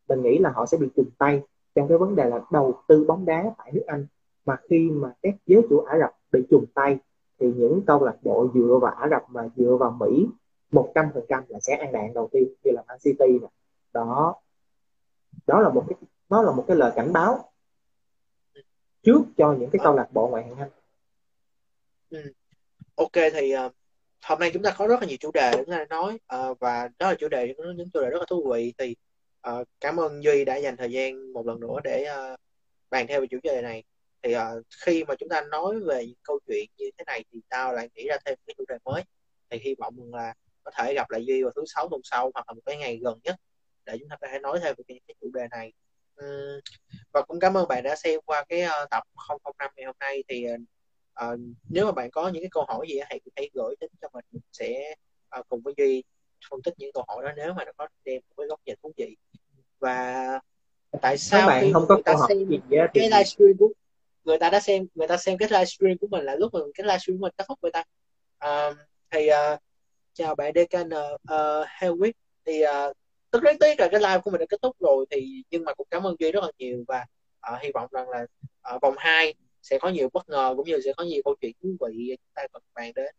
mình nghĩ là họ sẽ bị trùng tay trong cái vấn đề là đầu tư bóng đá tại nước Anh. Mà khi mà các giới chủ Ả Rập bị trùng tay thì những câu lạc bộ dựa vào Ả Rập mà dựa vào Mỹ một trăm phần trăm là sẽ ăn đạn đầu tiên như là Man City nè. Đó. Đó là một cái đó là một cái lời cảnh báo trước cho những cái câu lạc bộ ngoại hạng Anh. Ừ. ok thì uh, hôm nay chúng ta có rất là nhiều chủ đề để chúng ta nói uh, và đó là chủ đề những, chủ đề rất là thú vị. Thì uh, cảm ơn Duy đã dành thời gian một lần nữa để uh, bàn theo về chủ đề này. Thì uh, khi mà chúng ta nói về những câu chuyện như thế này thì tao lại nghĩ ra thêm cái chủ đề mới. Thì hy vọng là có thể gặp lại Duy vào thứ sáu tuần sau hoặc là một cái ngày gần nhất để chúng ta có thể nói thêm về cái, cái chủ đề này. Uhm, và cũng cảm ơn bạn đã xem qua cái uh, tập 005 ngày hôm nay. Thì uh, nếu mà bạn có những cái câu hỏi gì hãy hãy gửi đến cho mình, mình sẽ uh, cùng với Duy phân tích những câu hỏi đó nếu mà nó có đem một cái góc nhìn thú vị. Và tại sao bạn không có câu hỏi xem gì cái livestream của người ta đã xem người ta xem cái livestream của mình là lúc mà cái livestream của mình kết thúc người ta. Uh, thì uh, chào bạn DKN uh, Helwig thì uh, rất rất tiếc là cái live của mình đã kết thúc rồi thì nhưng mà cũng cảm ơn Duy rất là nhiều và uh, hy vọng rằng là uh, vòng 2 sẽ có nhiều bất ngờ cũng như sẽ có nhiều câu chuyện thú vị chúng ta cần bàn đến.